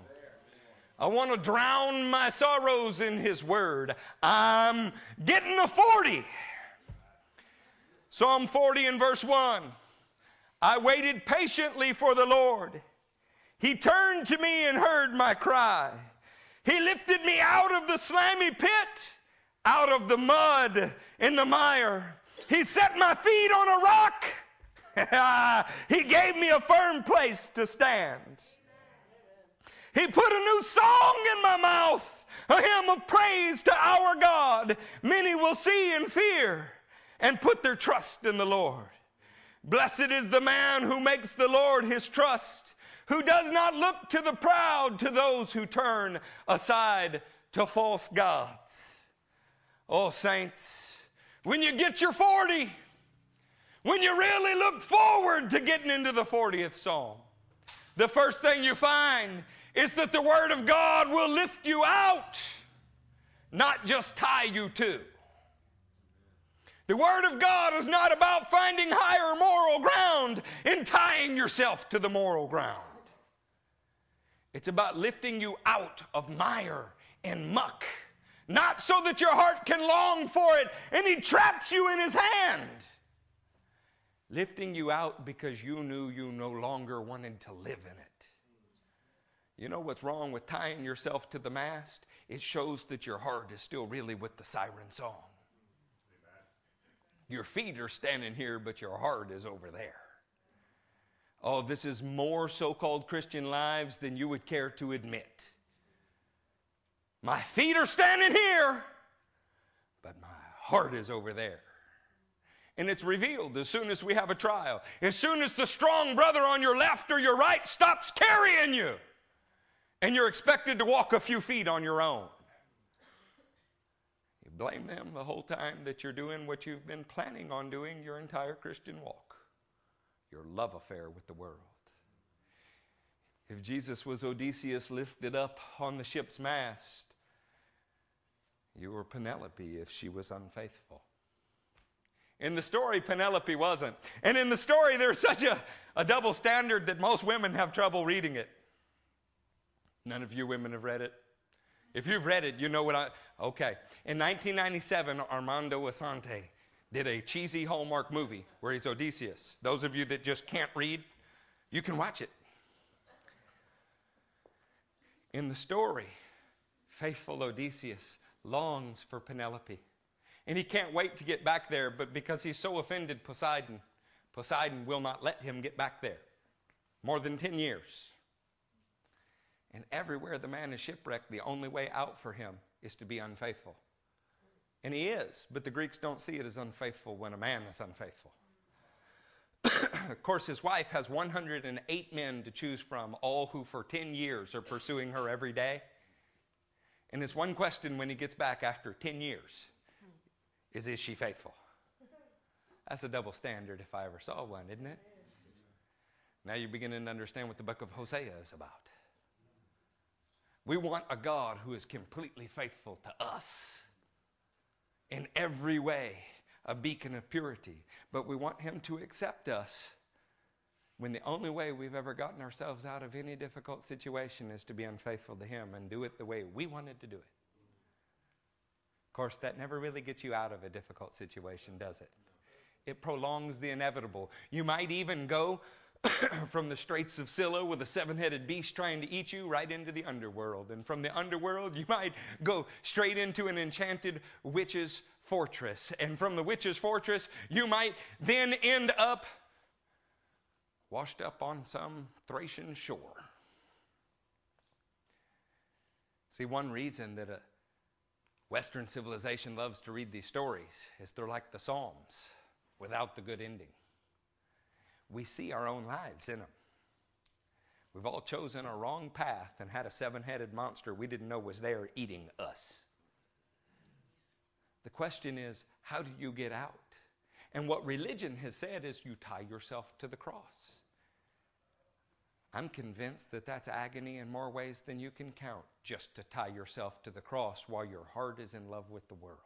Speaker 1: I want to drown my sorrows in his word. I'm getting a 40. Psalm 40 and verse 1 I waited patiently for the Lord. He turned to me and heard my cry. He lifted me out of the slimy pit, out of the mud and the mire. He set my feet on a rock. *laughs* he gave me a firm place to stand. He put a new song in my mouth, a hymn of praise to our God. Many will see and fear and put their trust in the Lord. Blessed is the man who makes the Lord his trust, who does not look to the proud, to those who turn aside to false gods. Oh, saints, when you get your 40, when you really look forward to getting into the 40th Psalm, the first thing you find is that the Word of God will lift you out, not just tie you to. The Word of God is not about finding higher moral ground and tying yourself to the moral ground. It's about lifting you out of mire and muck, not so that your heart can long for it and He traps you in His hand. Lifting you out because you knew you no longer wanted to live in it. You know what's wrong with tying yourself to the mast? It shows that your heart is still really with the siren song. Your feet are standing here, but your heart is over there. Oh, this is more so called Christian lives than you would care to admit. My feet are standing here, but my heart is over there. And it's revealed as soon as we have a trial. As soon as the strong brother on your left or your right stops carrying you, and you're expected to walk a few feet on your own. Blame them the whole time that you're doing what you've been planning on doing your entire Christian walk your love affair with the world. If Jesus was Odysseus lifted up on the ship's mast, you were Penelope if she was unfaithful. In the story, Penelope wasn't. And in the story, there's such a, a double standard that most women have trouble reading it. None of you women have read it. If you've read it, you know what I. Okay. In 1997, Armando Assante did a cheesy Hallmark movie where he's Odysseus. Those of you that just can't read, you can watch it. In the story, faithful Odysseus longs for Penelope. And he can't wait to get back there, but because he's so offended Poseidon, Poseidon will not let him get back there. More than 10 years. And everywhere the man is shipwrecked, the only way out for him is to be unfaithful. And he is, but the Greeks don't see it as unfaithful when a man is unfaithful. *coughs* of course, his wife has 108 men to choose from, all who for 10 years are pursuing her every day. And his one question when he gets back after 10 years is Is she faithful? That's a double standard if I ever saw one, isn't it? Now you're beginning to understand what the book of Hosea is about. We want a God who is completely faithful to us in every way, a beacon of purity. But we want Him to accept us when the only way we've ever gotten ourselves out of any difficult situation is to be unfaithful to Him and do it the way we wanted to do it. Of course, that never really gets you out of a difficult situation, does it? It prolongs the inevitable. You might even go *coughs* from the straits of Scylla with a seven headed beast trying to eat you right into the underworld. And from the underworld, you might go straight into an enchanted witch's fortress. And from the witch's fortress, you might then end up washed up on some Thracian shore. See, one reason that a Western civilization loves to read these stories is they're like the Psalms without the good ending we see our own lives in them. We've all chosen a wrong path and had a seven headed monster we didn't know was there eating us. The question is, how do you get out? And what religion has said is you tie yourself to the cross. I'm convinced that that's agony in more ways than you can count, just to tie yourself to the cross while your heart is in love with the world.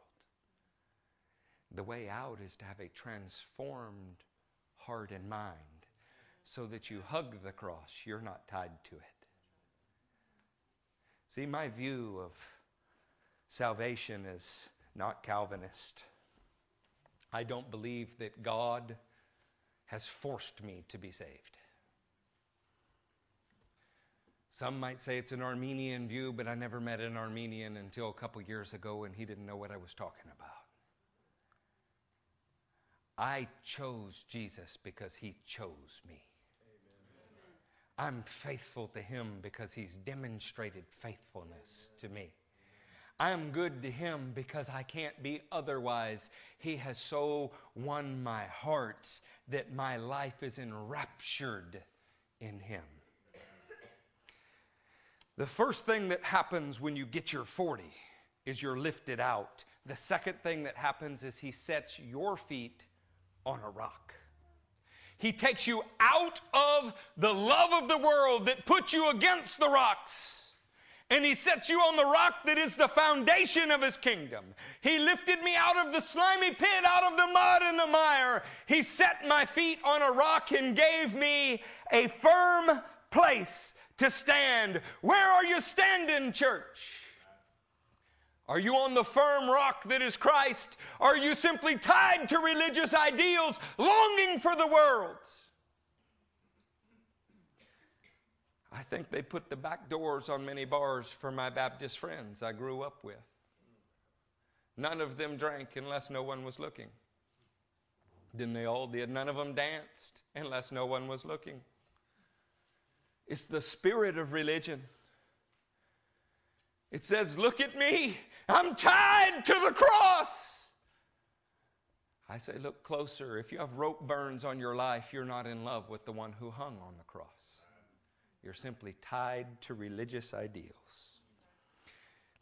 Speaker 1: The way out is to have a transformed heart and mind so that you hug the cross. You're not tied to it. See, my view of salvation is not Calvinist. I don't believe that God has forced me to be saved. Some might say it's an Arminian view, but I never met an Armenian until a couple years ago, and he didn't know what I was talking about. I chose Jesus because he chose me. I'm faithful to him because he's demonstrated faithfulness to me. I'm good to him because I can't be otherwise. He has so won my heart that my life is enraptured in him. The first thing that happens when you get your 40 is you're lifted out. The second thing that happens is he sets your feet on a rock. He takes you out of the love of the world that puts you against the rocks. And he sets you on the rock that is the foundation of his kingdom. He lifted me out of the slimy pit, out of the mud and the mire. He set my feet on a rock and gave me a firm place to stand. Where are you standing, church? Are you on the firm rock that is Christ? Are you simply tied to religious ideals, longing for the world? I think they put the back doors on many bars for my Baptist friends I grew up with. None of them drank unless no one was looking. Then they all did. None of them danced unless no one was looking. It's the spirit of religion. It says, Look at me. I'm tied to the cross. I say, Look closer. If you have rope burns on your life, you're not in love with the one who hung on the cross. You're simply tied to religious ideals.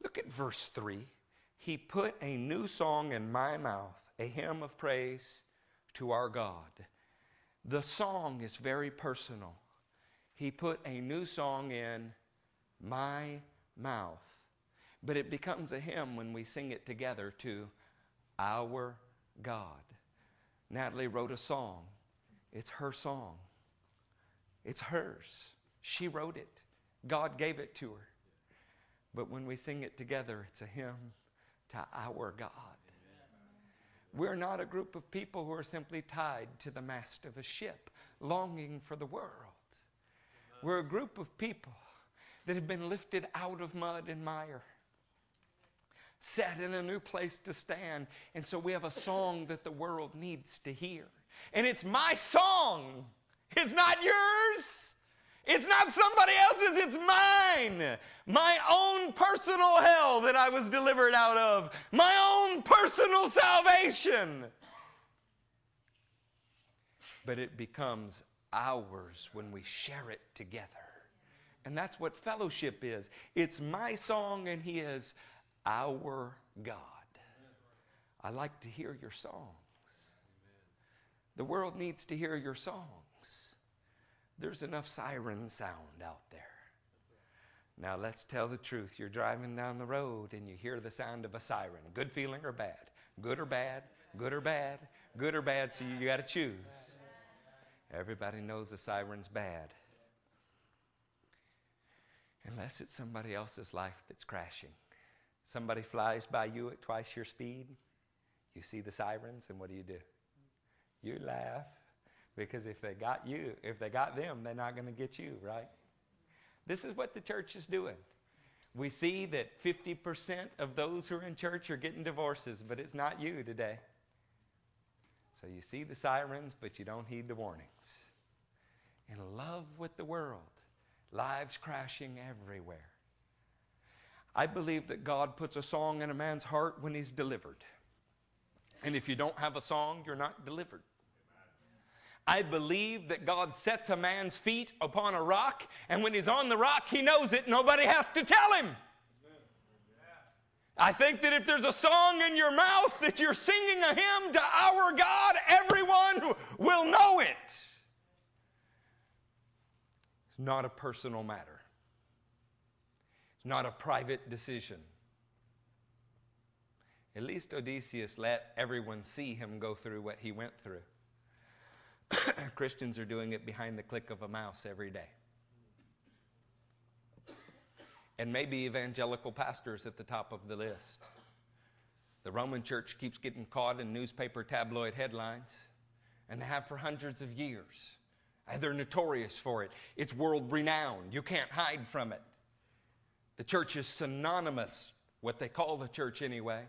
Speaker 1: Look at verse 3. He put a new song in my mouth, a hymn of praise to our God. The song is very personal. He put a new song in my mouth. But it becomes a hymn when we sing it together to our God. Natalie wrote a song. It's her song. It's hers. She wrote it. God gave it to her. But when we sing it together, it's a hymn to our God. We're not a group of people who are simply tied to the mast of a ship, longing for the world. We're a group of people that have been lifted out of mud and mire, set in a new place to stand. And so we have a song that the world needs to hear. And it's my song, it's not yours. It's not somebody else's, it's mine. My own personal hell that I was delivered out of, my own personal salvation. But it becomes ours when we share it together. And that's what fellowship is. It's my song, and He is our God. I like to hear your songs. The world needs to hear your songs. There's enough siren sound out there. Now, let's tell the truth. You're driving down the road and you hear the sound of a siren. Good feeling or bad? Good or bad? Good or bad? Good or bad? So you got to choose. Everybody knows the siren's bad. Unless it's somebody else's life that's crashing. Somebody flies by you at twice your speed. You see the sirens, and what do you do? You laugh because if they got you, if they got them, they're not going to get you, right? This is what the church is doing. We see that 50% of those who are in church are getting divorces, but it's not you today. So you see the sirens, but you don't heed the warnings. In love with the world, lives crashing everywhere. I believe that God puts a song in a man's heart when he's delivered. And if you don't have a song, you're not delivered. I believe that God sets a man's feet upon a rock, and when he's on the rock, he knows it. Nobody has to tell him. I think that if there's a song in your mouth that you're singing a hymn to our God, everyone will know it. It's not a personal matter, not a private decision. At least Odysseus let everyone see him go through what he went through. *coughs* Christians are doing it behind the click of a mouse every day. And maybe evangelical pastors at the top of the list. The Roman church keeps getting caught in newspaper tabloid headlines, and they have for hundreds of years. They're notorious for it. It's world renowned. You can't hide from it. The church is synonymous, what they call the church anyway,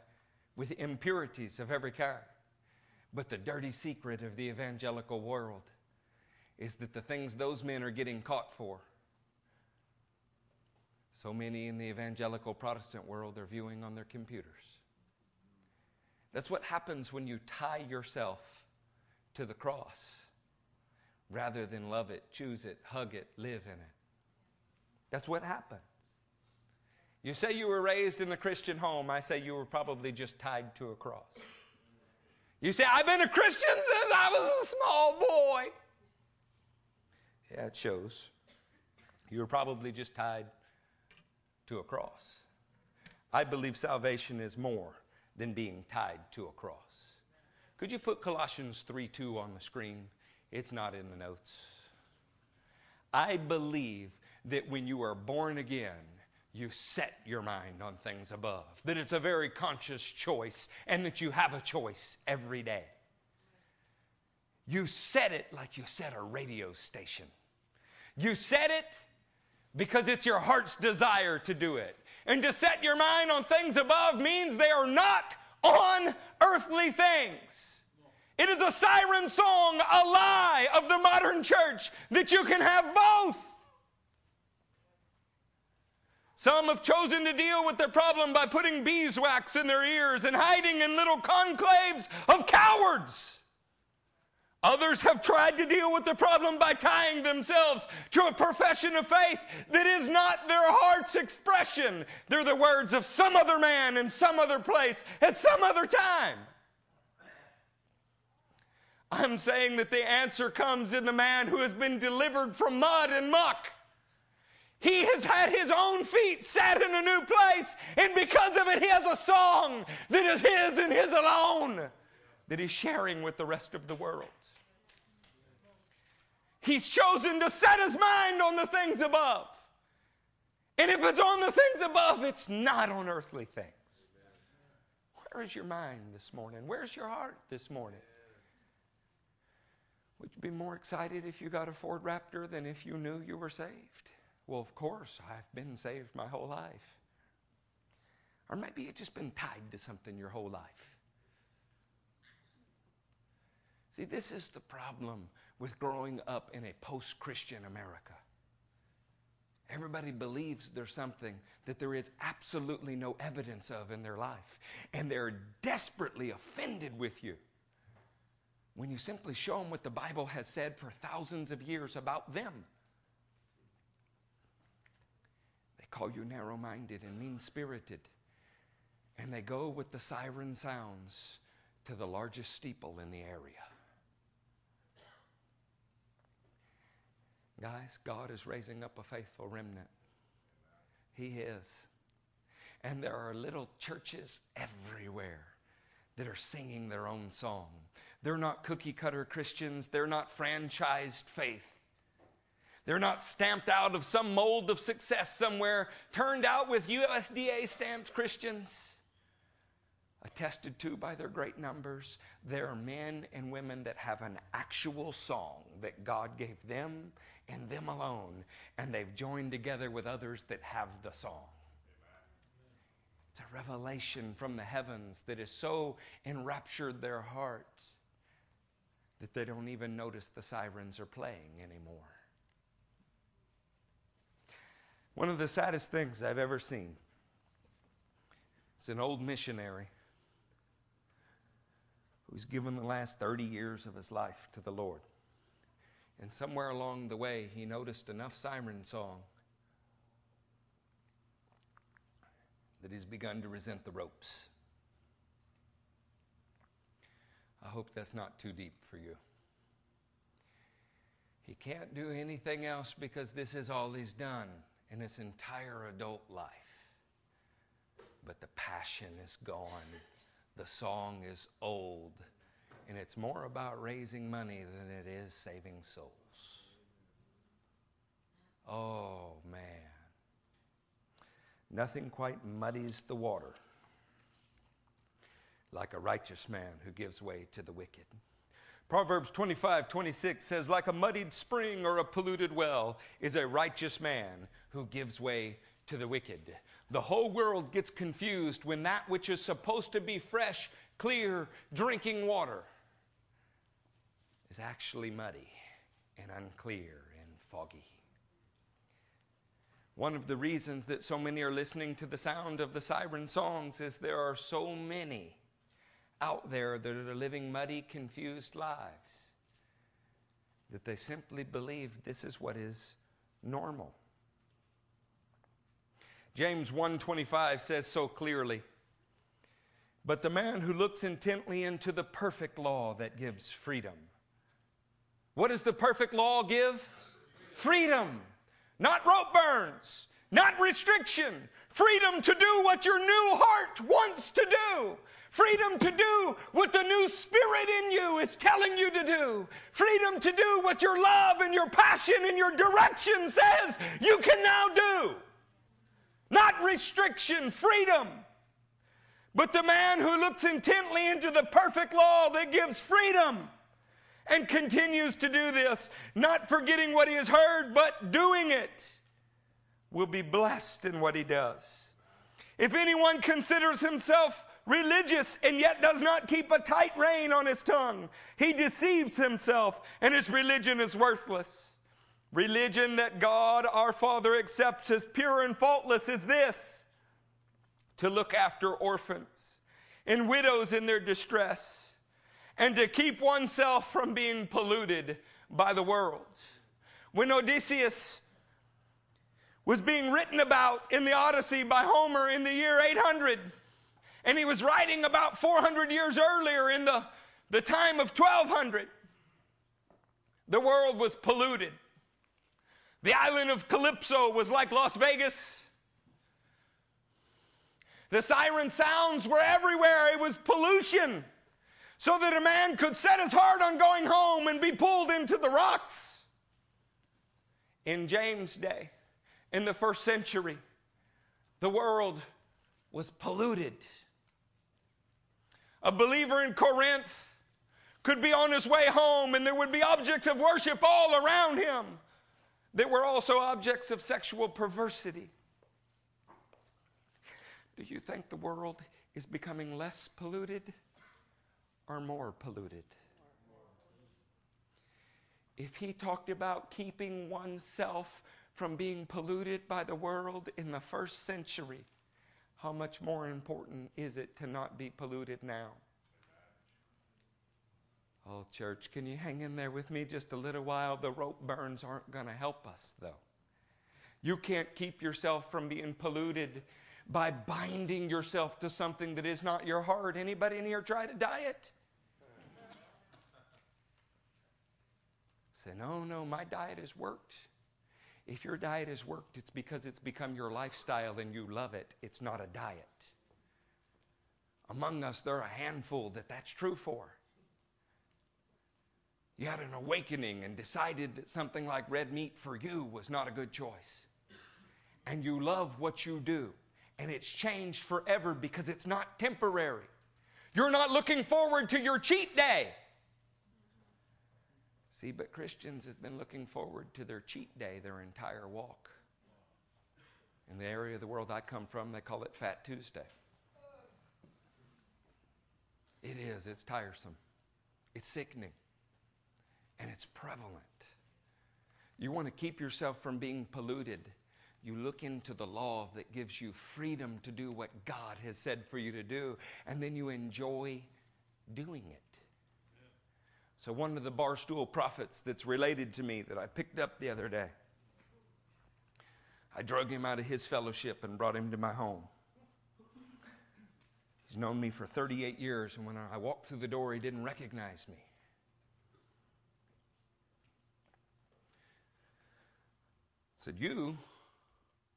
Speaker 1: with impurities of every kind. But the dirty secret of the evangelical world is that the things those men are getting caught for, so many in the evangelical Protestant world are viewing on their computers. That's what happens when you tie yourself to the cross rather than love it, choose it, hug it, live in it. That's what happens. You say you were raised in a Christian home, I say you were probably just tied to a cross. You say, I've been a Christian since I was a small boy. Yeah, it shows. You were probably just tied to a cross. I believe salvation is more than being tied to a cross. Could you put Colossians 3 2 on the screen? It's not in the notes. I believe that when you are born again, you set your mind on things above, that it's a very conscious choice, and that you have a choice every day. You set it like you set a radio station. You set it because it's your heart's desire to do it. And to set your mind on things above means they are not on earthly things. It is a siren song, a lie of the modern church that you can have both. Some have chosen to deal with their problem by putting beeswax in their ears and hiding in little conclaves of cowards. Others have tried to deal with the problem by tying themselves to a profession of faith that is not their heart's expression. They're the words of some other man in some other place at some other time. I'm saying that the answer comes in the man who has been delivered from mud and muck. He has had his own feet set in a new place, and because of it, he has a song that is his and his alone that he's sharing with the rest of the world. He's chosen to set his mind on the things above. And if it's on the things above, it's not on earthly things. Where is your mind this morning? Where's your heart this morning? Would you be more excited if you got a Ford Raptor than if you knew you were saved? Well, of course, I've been saved my whole life. Or maybe you've just been tied to something your whole life. See, this is the problem with growing up in a post Christian America. Everybody believes there's something that there is absolutely no evidence of in their life, and they're desperately offended with you when you simply show them what the Bible has said for thousands of years about them. They call you narrow minded and mean spirited, and they go with the siren sounds to the largest steeple in the area. Guys, God is raising up a faithful remnant. He is. And there are little churches everywhere that are singing their own song. They're not cookie cutter Christians, they're not franchised faith. They're not stamped out of some mold of success somewhere, turned out with USDA stamped Christians. Attested to by their great numbers, there are men and women that have an actual song that God gave them and them alone, and they've joined together with others that have the song. It's a revelation from the heavens that has so enraptured their heart that they don't even notice the sirens are playing anymore. One of the saddest things I've ever seen is an old missionary who's given the last 30 years of his life to the Lord. And somewhere along the way, he noticed enough siren song that he's begun to resent the ropes. I hope that's not too deep for you. He can't do anything else because this is all he's done in his entire adult life. But the passion is gone, the song is old and it's more about raising money than it is saving souls. Oh, man. Nothing quite muddies the water like a righteous man who gives way to the wicked. Proverbs 25, 26 says, Like a muddied spring or a polluted well is a righteous man who gives way to the wicked. The whole world gets confused when that which is supposed to be fresh, clear, drinking water is actually muddy and unclear and foggy. One of the reasons that so many are listening to the sound of the siren songs is there are so many out there that are living muddy, confused lives that they simply believe this is what is normal. James 1:25 says so clearly, but the man who looks intently into the perfect law that gives freedom what does the perfect law give? Freedom, not rope burns, not restriction. Freedom to do what your new heart wants to do. Freedom to do what the new spirit in you is telling you to do. Freedom to do what your love and your passion and your direction says you can now do. Not restriction, freedom. But the man who looks intently into the perfect law that gives freedom and continues to do this, not forgetting what he has heard, but doing it, will be blessed in what he does. If anyone considers himself religious and yet does not keep a tight rein on his tongue, he deceives himself and his religion is worthless. Religion that God our Father accepts as pure and faultless is this to look after orphans and widows in their distress and to keep oneself from being polluted by the world. When Odysseus was being written about in the Odyssey by Homer in the year 800, and he was writing about 400 years earlier in the, the time of 1200, the world was polluted. The island of Calypso was like Las Vegas. The siren sounds were everywhere. It was pollution. So that a man could set his heart on going home and be pulled into the rocks. In James' day, in the first century, the world was polluted. A believer in Corinth could be on his way home and there would be objects of worship all around him that were also objects of sexual perversity. Do you think the world is becoming less polluted or more polluted? If he talked about keeping oneself from being polluted by the world in the first century, how much more important is it to not be polluted now? Oh, church, can you hang in there with me just a little while? The rope burns aren't going to help us, though. You can't keep yourself from being polluted by binding yourself to something that is not your heart. Anybody in here try to diet? Say, no, no, my diet has worked. If your diet has worked, it's because it's become your lifestyle and you love it. It's not a diet. Among us, there are a handful that that's true for. You had an awakening and decided that something like red meat for you was not a good choice. And you love what you do. And it's changed forever because it's not temporary. You're not looking forward to your cheat day. See, but Christians have been looking forward to their cheat day their entire walk. In the area of the world I come from, they call it Fat Tuesday. It is, it's tiresome, it's sickening, and it's prevalent. You want to keep yourself from being polluted. You look into the law that gives you freedom to do what God has said for you to do, and then you enjoy doing it. So, one of the barstool prophets that's related to me that I picked up the other day, I drug him out of his fellowship and brought him to my home. He's known me for 38 years, and when I walked through the door, he didn't recognize me. Said, You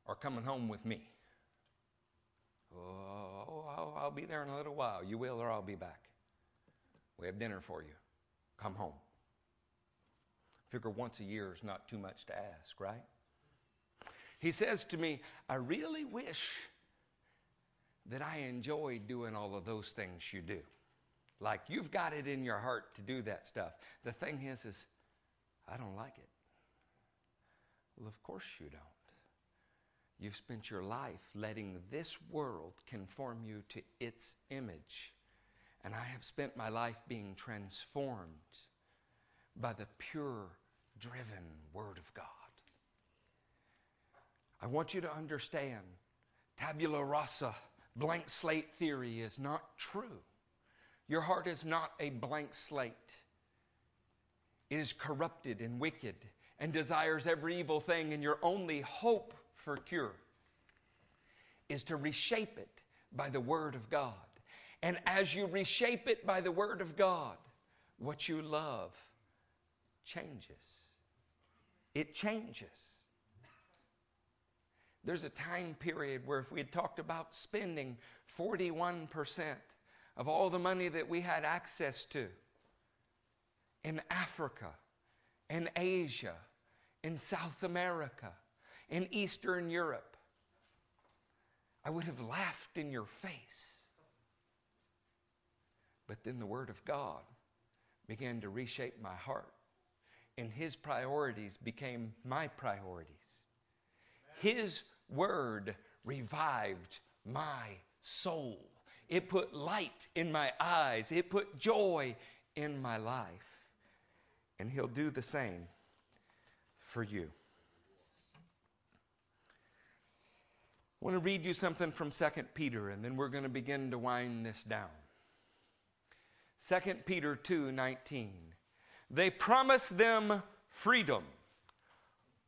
Speaker 1: are coming home with me. Oh, I'll, be there in a little while. You will, or I'll be back. We have dinner for you come home. Figure once a year is not too much to ask, right? He says to me, I really wish that I enjoyed doing all of those things you do. Like you've got it in your heart to do that stuff. The thing is, is I don't like it. Well, of course you don't. You've spent your life letting this world conform you to its image. And I have spent my life being transformed by the pure, driven Word of God. I want you to understand tabula rasa, blank slate theory is not true. Your heart is not a blank slate, it is corrupted and wicked and desires every evil thing, and your only hope for cure is to reshape it by the Word of God. And as you reshape it by the Word of God, what you love changes. It changes. There's a time period where if we had talked about spending 41% of all the money that we had access to in Africa, in Asia, in South America, in Eastern Europe, I would have laughed in your face. But then the Word of God began to reshape my heart, and His priorities became my priorities. His Word revived my soul. It put light in my eyes, it put joy in my life. And He'll do the same for you. I want to read you something from 2 Peter, and then we're going to begin to wind this down. 2 Peter 2 19. They promise them freedom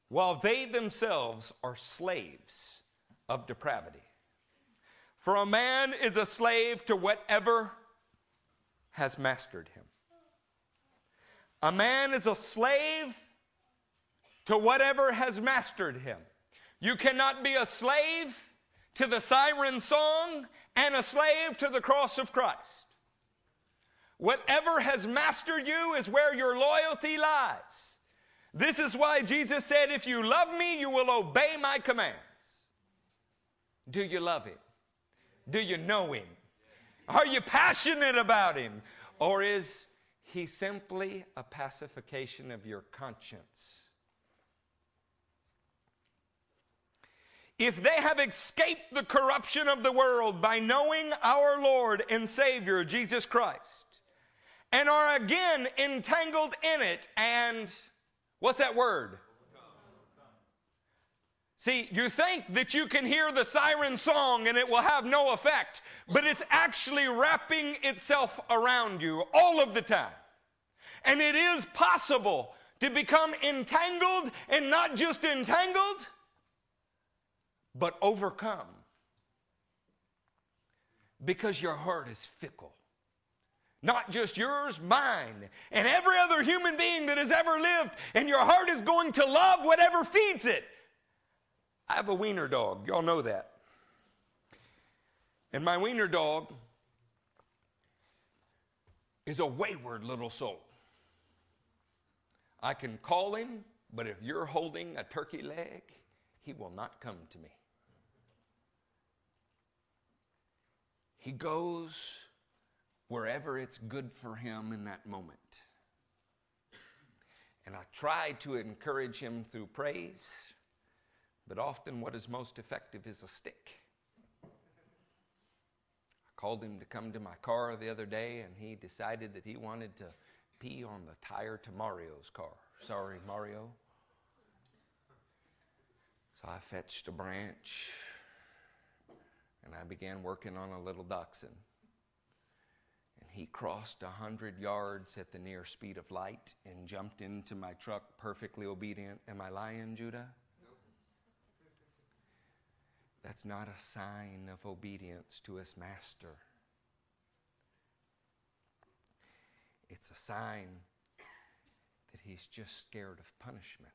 Speaker 1: while they themselves are slaves of depravity. For a man is a slave to whatever has mastered him. A man is a slave to whatever has mastered him. You cannot be a slave to the siren song and a slave to the cross of Christ. Whatever has mastered you is where your loyalty lies. This is why Jesus said, If you love me, you will obey my commands. Do you love him? Do you know him? Are you passionate about him? Or is he simply a pacification of your conscience? If they have escaped the corruption of the world by knowing our Lord and Savior, Jesus Christ, and are again entangled in it, and what's that word? See, you think that you can hear the siren song and it will have no effect, but it's actually wrapping itself around you all of the time. And it is possible to become entangled and not just entangled, but overcome. Because your heart is fickle. Not just yours, mine, and every other human being that has ever lived, and your heart is going to love whatever feeds it. I have a wiener dog. Y'all know that. And my wiener dog is a wayward little soul. I can call him, but if you're holding a turkey leg, he will not come to me. He goes wherever it's good for him in that moment. And I try to encourage him through praise, but often what is most effective is a stick. I called him to come to my car the other day, and he decided that he wanted to pee on the tire to Mario's car. Sorry, Mario. So I fetched a branch and I began working on a little dachshund. And he crossed a hundred yards at the near speed of light and jumped into my truck perfectly obedient. Am I lying, Judah? That's not a sign of obedience to his master. It's a sign that he's just scared of punishment.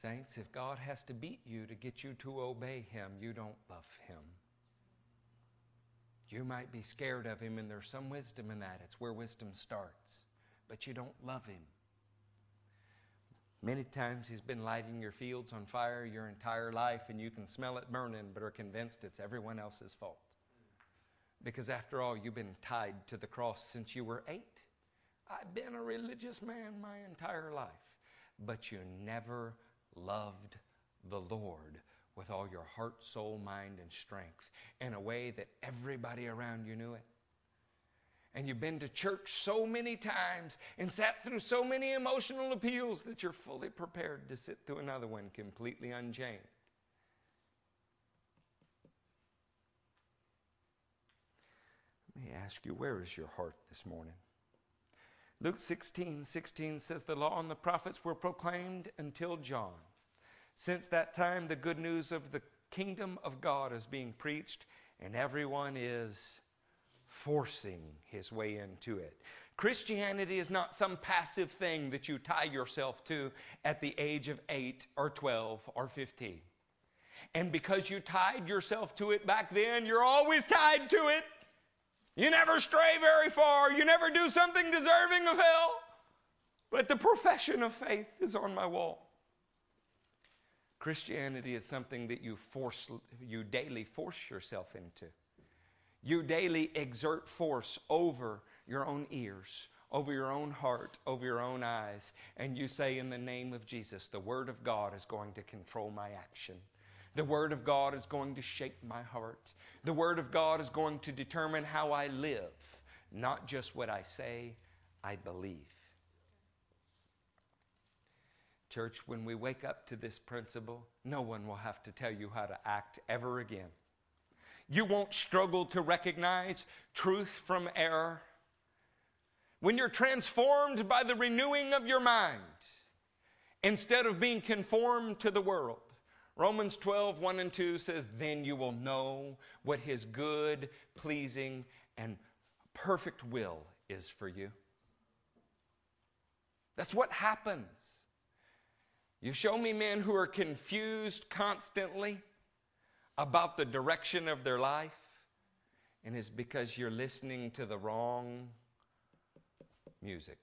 Speaker 1: Saints, if God has to beat you to get you to obey Him, you don't love Him. You might be scared of Him, and there's some wisdom in that. It's where wisdom starts. But you don't love Him. Many times He's been lighting your fields on fire your entire life, and you can smell it burning, but are convinced it's everyone else's fault. Because after all, you've been tied to the cross since you were eight. I've been a religious man my entire life, but you never loved the Lord with all your heart, soul, mind, and strength in a way that everybody around you knew it. And you've been to church so many times and sat through so many emotional appeals that you're fully prepared to sit through another one completely unchained. Let me ask you, where is your heart this morning? Luke 16 16 says, The law and the prophets were proclaimed until John. Since that time, the good news of the kingdom of God is being preached, and everyone is forcing his way into it. Christianity is not some passive thing that you tie yourself to at the age of 8 or 12 or 15. And because you tied yourself to it back then, you're always tied to it. You never stray very far. You never do something deserving of hell. But the profession of faith is on my wall. Christianity is something that you force, you daily force yourself into. You daily exert force over your own ears, over your own heart, over your own eyes, and you say, In the name of Jesus, the Word of God is going to control my action. The Word of God is going to shape my heart. The Word of God is going to determine how I live, not just what I say, I believe. Church, when we wake up to this principle, no one will have to tell you how to act ever again. You won't struggle to recognize truth from error. When you're transformed by the renewing of your mind, instead of being conformed to the world. Romans 12, 1 and 2 says, Then you will know what his good, pleasing, and perfect will is for you. That's what happens. You show me men who are confused constantly about the direction of their life, and it's because you're listening to the wrong music.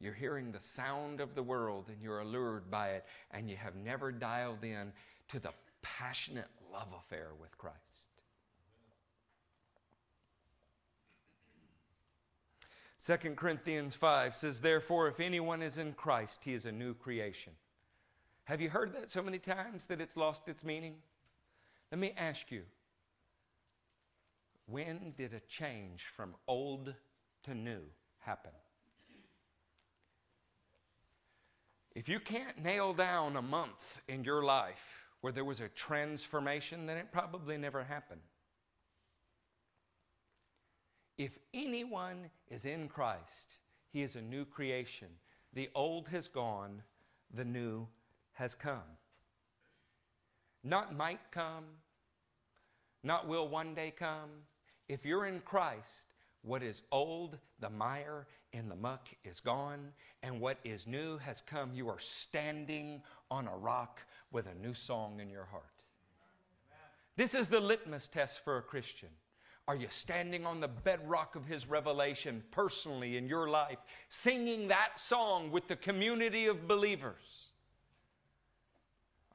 Speaker 1: You're hearing the sound of the world and you're allured by it, and you have never dialed in to the passionate love affair with Christ. Second Corinthians 5 says, Therefore, if anyone is in Christ, he is a new creation. Have you heard that so many times that it's lost its meaning? Let me ask you when did a change from old to new happen? If you can't nail down a month in your life where there was a transformation, then it probably never happened. If anyone is in Christ, he is a new creation. The old has gone, the new has come. Not might come, not will one day come. If you're in Christ, what is old, the mire and the muck is gone, and what is new has come. You are standing on a rock with a new song in your heart. This is the litmus test for a Christian. Are you standing on the bedrock of His revelation personally in your life, singing that song with the community of believers?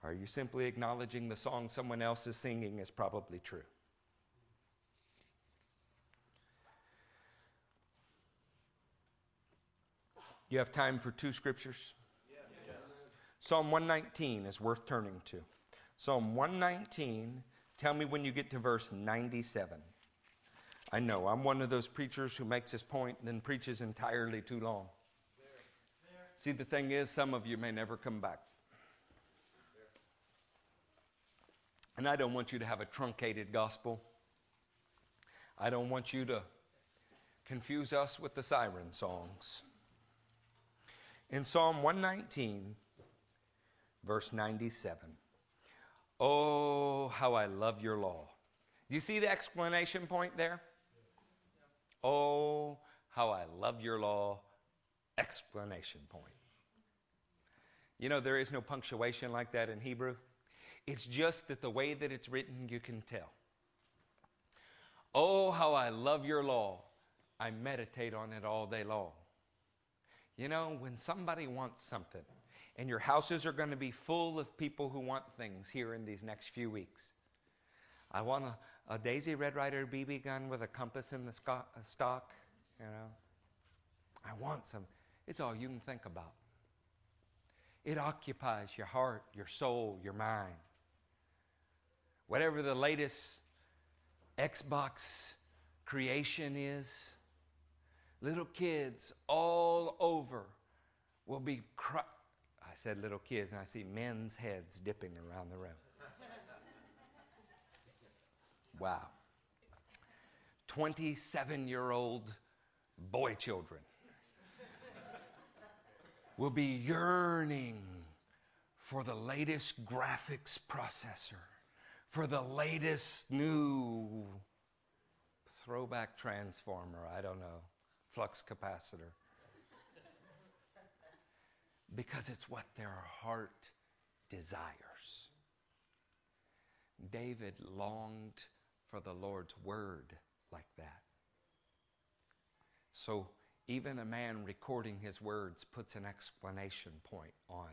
Speaker 1: Are you simply acknowledging the song someone else is singing is probably true? You have time for two scriptures? Psalm 119 is worth turning to. Psalm 119, tell me when you get to verse 97. I know, I'm one of those preachers who makes his point and then preaches entirely too long. See, the thing is, some of you may never come back. And I don't want you to have a truncated gospel. I don't want you to confuse us with the siren songs. In Psalm 119, verse 97, Oh, how I love your law. Do you see the explanation point there? Oh, how I love your law, explanation point. You know, there is no punctuation like that in Hebrew. It's just that the way that it's written, you can tell. Oh, how I love your law. I meditate on it all day long. You know, when somebody wants something, and your houses are going to be full of people who want things here in these next few weeks. I want a, a Daisy Red Ryder BB gun with a compass in the uh, stock, you know. I want some. It's all you can think about. It occupies your heart, your soul, your mind. Whatever the latest Xbox creation is, Little kids all over will be cry- I said little kids, and I see men's heads dipping around the room. wow. 27 year old boy children will be yearning for the latest graphics processor, for the latest new throwback transformer, I don't know flux capacitor. because it's what their heart desires. David longed for the Lord's word like that. So even a man recording his words puts an explanation point on,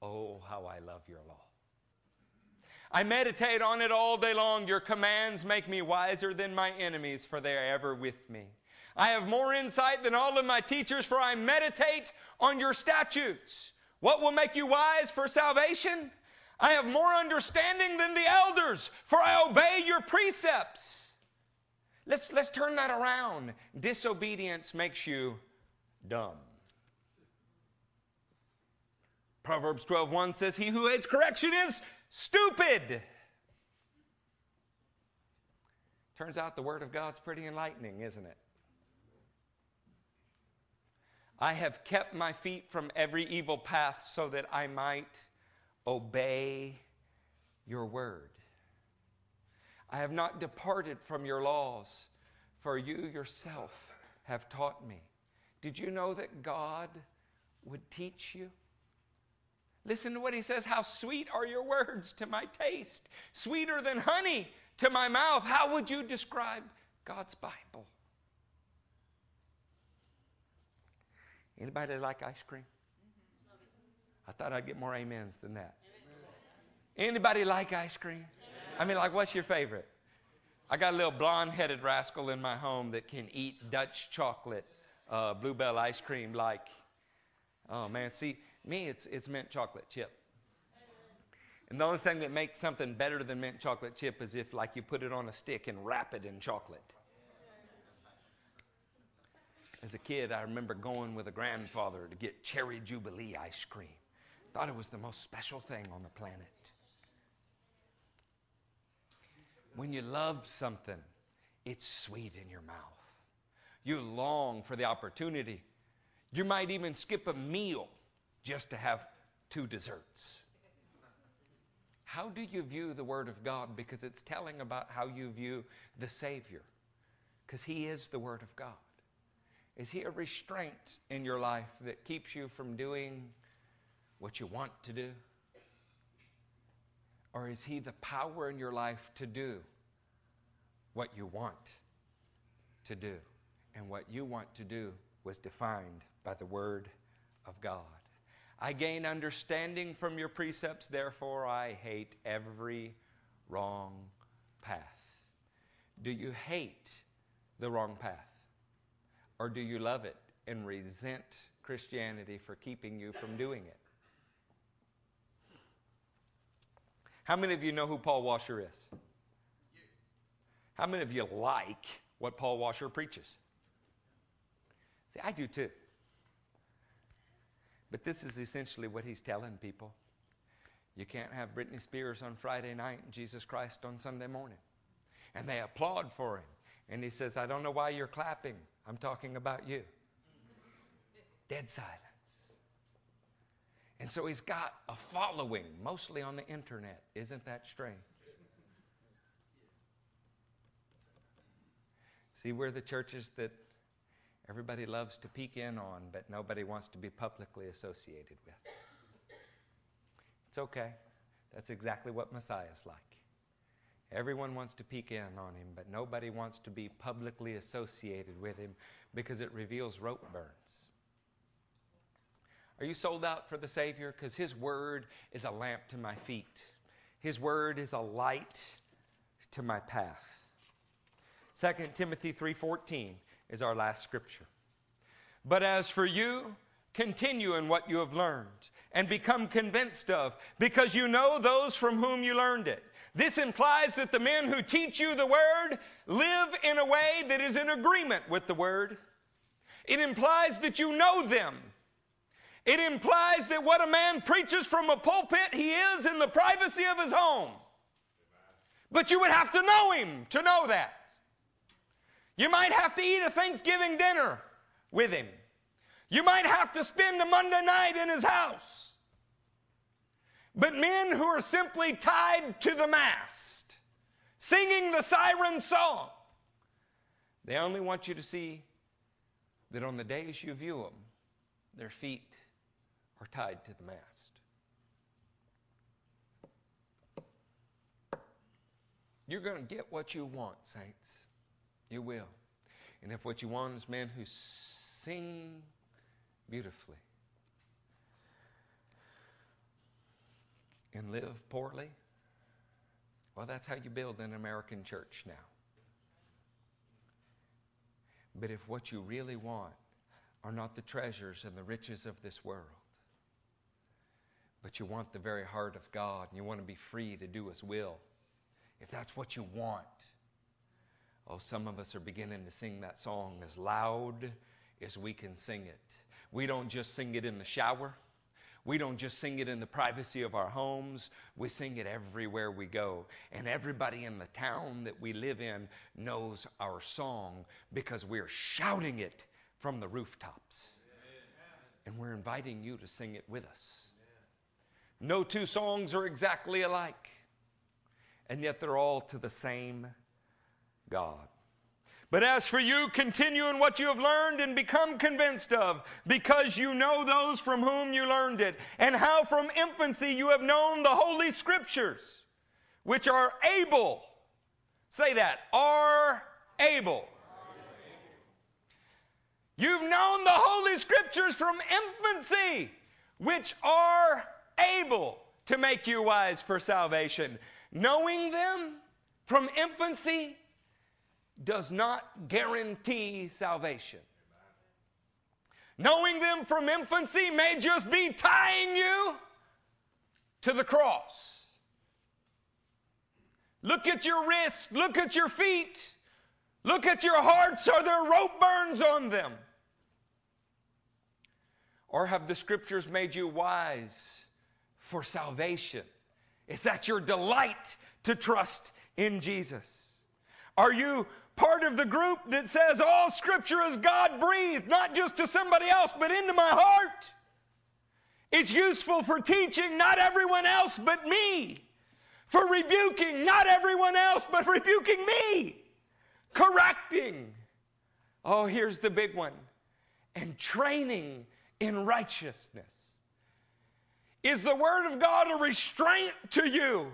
Speaker 1: Oh, how I love your law. I meditate on it all day long. Your commands make me wiser than my enemies, for they are ever with me. I have more insight than all of my teachers, for I meditate on your statutes. What will make you wise for salvation? I have more understanding than the elders, for I obey your precepts. Let's, let's turn that around. Disobedience makes you dumb. Proverbs 12:1 says, He who hates correction is stupid. Turns out the Word of God's pretty enlightening, isn't it? I have kept my feet from every evil path so that I might obey your word. I have not departed from your laws, for you yourself have taught me. Did you know that God would teach you? Listen to what he says How sweet are your words to my taste, sweeter than honey to my mouth. How would you describe God's Bible? Anybody like ice cream? I thought I'd get more amens than that. Anybody like ice cream? I mean, like, what's your favorite? I got a little blonde headed rascal in my home that can eat Dutch chocolate, uh, bluebell ice cream like, oh man, see, me, it's, it's mint chocolate chip. And the only thing that makes something better than mint chocolate chip is if, like, you put it on a stick and wrap it in chocolate. As a kid, I remember going with a grandfather to get cherry jubilee ice cream. Thought it was the most special thing on the planet. When you love something, it's sweet in your mouth. You long for the opportunity. You might even skip a meal just to have two desserts. How do you view the Word of God? Because it's telling about how you view the Savior. Because He is the Word of God. Is He a restraint in your life that keeps you from doing what you want to do? Or is He the power in your life to do what you want to do? And what you want to do was defined by the Word of God. I gain understanding from your precepts, therefore I hate every wrong path. Do you hate the wrong path? Or do you love it and resent Christianity for keeping you from doing it? How many of you know who Paul Washer is? How many of you like what Paul Washer preaches? See, I do too. But this is essentially what he's telling people. You can't have Britney Spears on Friday night and Jesus Christ on Sunday morning. And they applaud for him. And he says, I don't know why you're clapping. I'm talking about you. Dead silence. And so he's got a following, mostly on the internet. Isn't that strange? See, we're the churches that everybody loves to peek in on, but nobody wants to be publicly associated with. It's okay. That's exactly what Messiah's like. Everyone wants to peek in on him, but nobody wants to be publicly associated with him because it reveals rope burns. Are you sold out for the Savior? Because His Word is a lamp to my feet, His Word is a light to my path. 2 Timothy 3:14 is our last scripture. But as for you, continue in what you have learned and become convinced of, because you know those from whom you learned it. This implies that the men who teach you the word live in a way that is in agreement with the word. It implies that you know them. It implies that what a man preaches from a pulpit, he is in the privacy of his home. But you would have to know him to know that. You might have to eat a Thanksgiving dinner with him. You might have to spend a Monday night in his house. But men who are simply tied to the mast, singing the siren song, they only want you to see that on the days you view them, their feet are tied to the mast. You're going to get what you want, saints. You will. And if what you want is men who sing beautifully, and live poorly? Well, that's how you build an American church now. But if what you really want are not the treasures and the riches of this world, but you want the very heart of God and you want to be free to do His will, if that's what you want, oh, some of us are beginning to sing that song as loud as we can sing it. We don't just sing it in the shower. We don't just sing it in the privacy of our homes, we sing it everywhere we go. And everybody in the town that we live in knows our song because we're shouting it from the rooftops. And we're inviting you to sing it with us. No two songs are exactly alike, and yet they're all to the same God. But as for you, continue in what you have learned and become convinced of, because you know those from whom you learned it, and how from infancy you have known the Holy Scriptures, which are able, say that, are able. You've known the Holy Scriptures from infancy, which are able to make you wise for salvation. Knowing them from infancy does not guarantee salvation. Knowing them from infancy may just be tying you to the cross. Look at your wrists, look at your feet, look at your hearts. Are there rope burns on them? Or have the scriptures made you wise for salvation? Is that your delight to trust in Jesus? Are you part of the group that says all scripture is God breathed, not just to somebody else, but into my heart. It's useful for teaching, not everyone else but me. For rebuking, not everyone else but rebuking me. Correcting. Oh, here's the big one. And training in righteousness. Is the Word of God a restraint to you?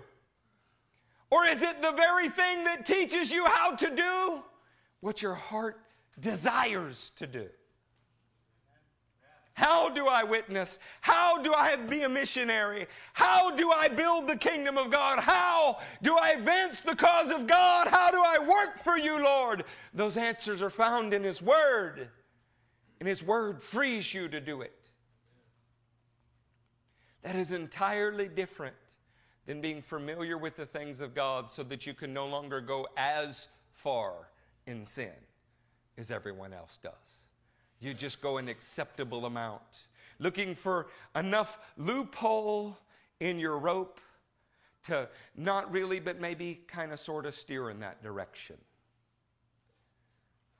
Speaker 1: Or is it the very thing that teaches you how to do what your heart desires to do? How do I witness? How do I be a missionary? How do I build the kingdom of God? How do I advance the cause of God? How do I work for you, Lord? Those answers are found in His Word, and His Word frees you to do it. That is entirely different than being familiar with the things of God so that you can no longer go as far in sin as everyone else does. You just go an acceptable amount, looking for enough loophole in your rope to not really, but maybe kind of sort of steer in that direction.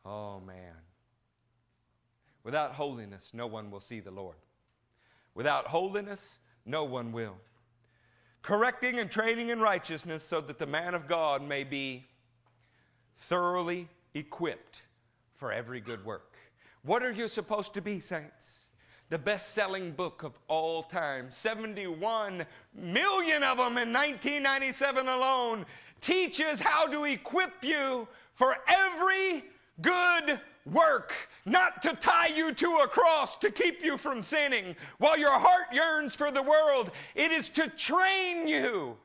Speaker 1: Oh, man. Without holiness, no one will see the Lord. Without holiness, no one will correcting and training in righteousness so that the man of God may be thoroughly equipped for every good work. What are you supposed to be, saints? The best selling book of all time, 71 million of them in 1997 alone, teaches how to equip you for every good work, not to tie you to a cross to keep you from sinning while your heart yearns for the world. It is to train you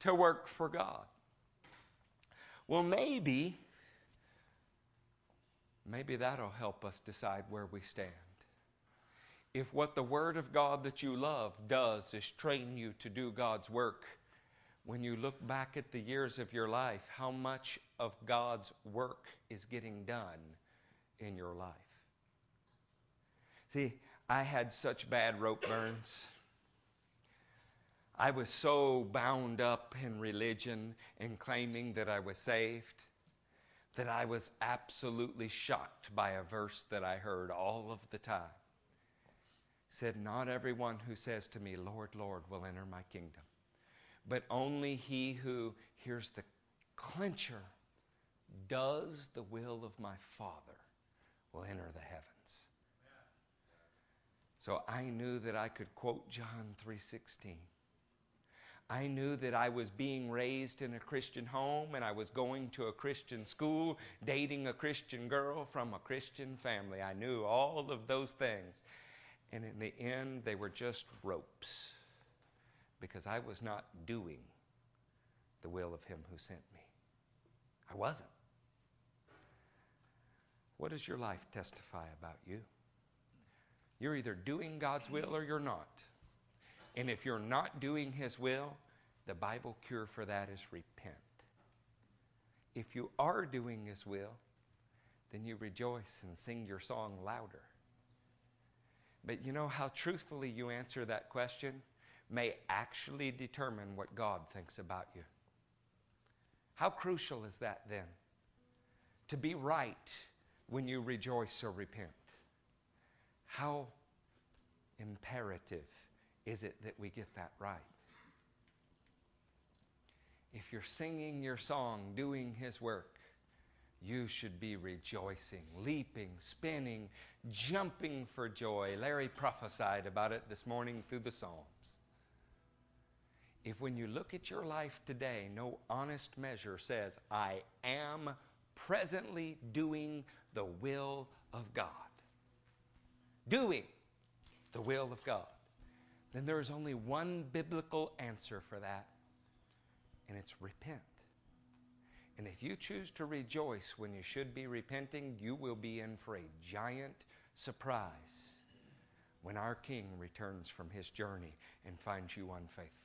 Speaker 1: to work for God. Well, maybe, maybe that'll help us decide where we stand. If what the Word of God that you love does is train you to do God's work, when you look back at the years of your life, how much of God's work is getting done in your life. See, I had such bad rope burns. I was so bound up in religion and claiming that I was saved that I was absolutely shocked by a verse that I heard all of the time. It said, Not everyone who says to me, Lord, Lord, will enter my kingdom, but only he who, hears the clincher, does the will of my Father will enter the heavens. So I knew that I could quote John 3:16. I knew that I was being raised in a Christian home and I was going to a Christian school, dating a Christian girl from a Christian family. I knew all of those things. And in the end, they were just ropes because I was not doing the will of Him who sent me. I wasn't. What does your life testify about you? You're either doing God's will or you're not. And if you're not doing His will, the Bible cure for that is repent. If you are doing His will, then you rejoice and sing your song louder. But you know how truthfully you answer that question may actually determine what God thinks about you. How crucial is that then? To be right when you rejoice or repent. How imperative is it that we get that right? If you're singing your song, doing His work, you should be rejoicing, leaping, spinning, jumping for joy. Larry prophesied about it this morning through the Psalms. If when you look at your life today, no honest measure says, I am presently doing the will of God, doing the will of God, then there is only one biblical answer for that, and it's repent. And if you choose to rejoice when you should be repenting, you will be in for a giant surprise when our King returns from his journey and finds you unfaithful.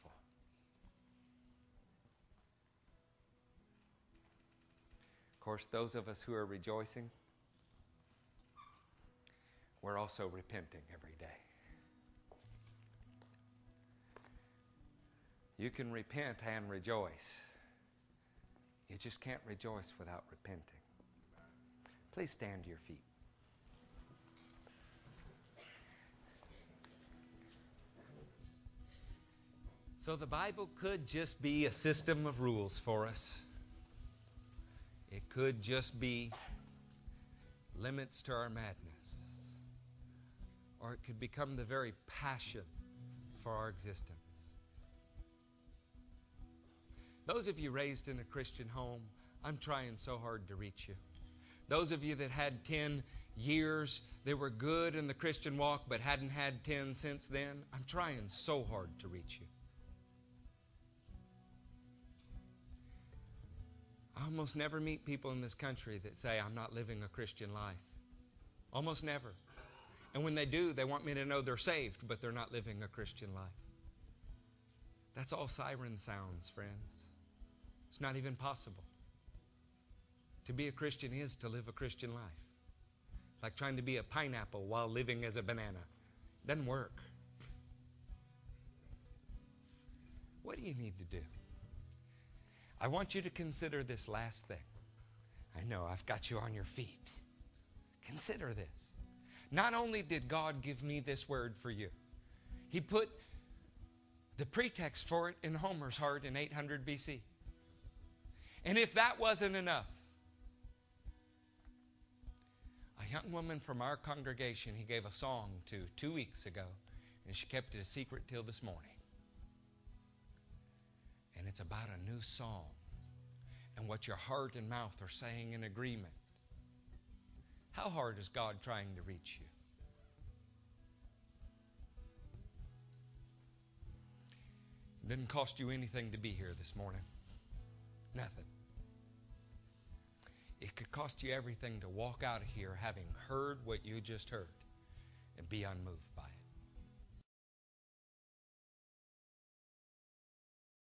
Speaker 1: Course, those of us who are rejoicing, we're also repenting every day. You can repent and rejoice. You just can't rejoice without repenting. Please stand to your feet. So, the Bible could just be a system of rules for us. It could just be limits to our madness. Or it could become the very passion for our existence. Those of you raised in a Christian home, I'm trying so hard to reach you. Those of you that had 10 years that were good in the Christian walk but hadn't had 10 since then, I'm trying so hard to reach you. I almost never meet people in this country that say, I'm not living a Christian life. Almost never. And when they do, they want me to know they're saved, but they're not living a Christian life. That's all siren sounds, friends. It's not even possible. To be a Christian is to live a Christian life. Like trying to be a pineapple while living as a banana. Doesn't work. What do you need to do? I want you to consider this last thing. I know I've got you on your feet. Consider this. Not only did God give me this word for you, He put the pretext for it in Homer's heart in 800 BC. And if that wasn't enough, a young woman from our congregation he gave a song to two weeks ago, and she kept it a secret till this morning. And it's about a new song and what your heart and mouth are saying in agreement. How hard is God trying to reach you? It didn't cost you anything to be here this morning. Nothing. It could cost you everything to walk out of here having heard what you just heard and be unmoved by it.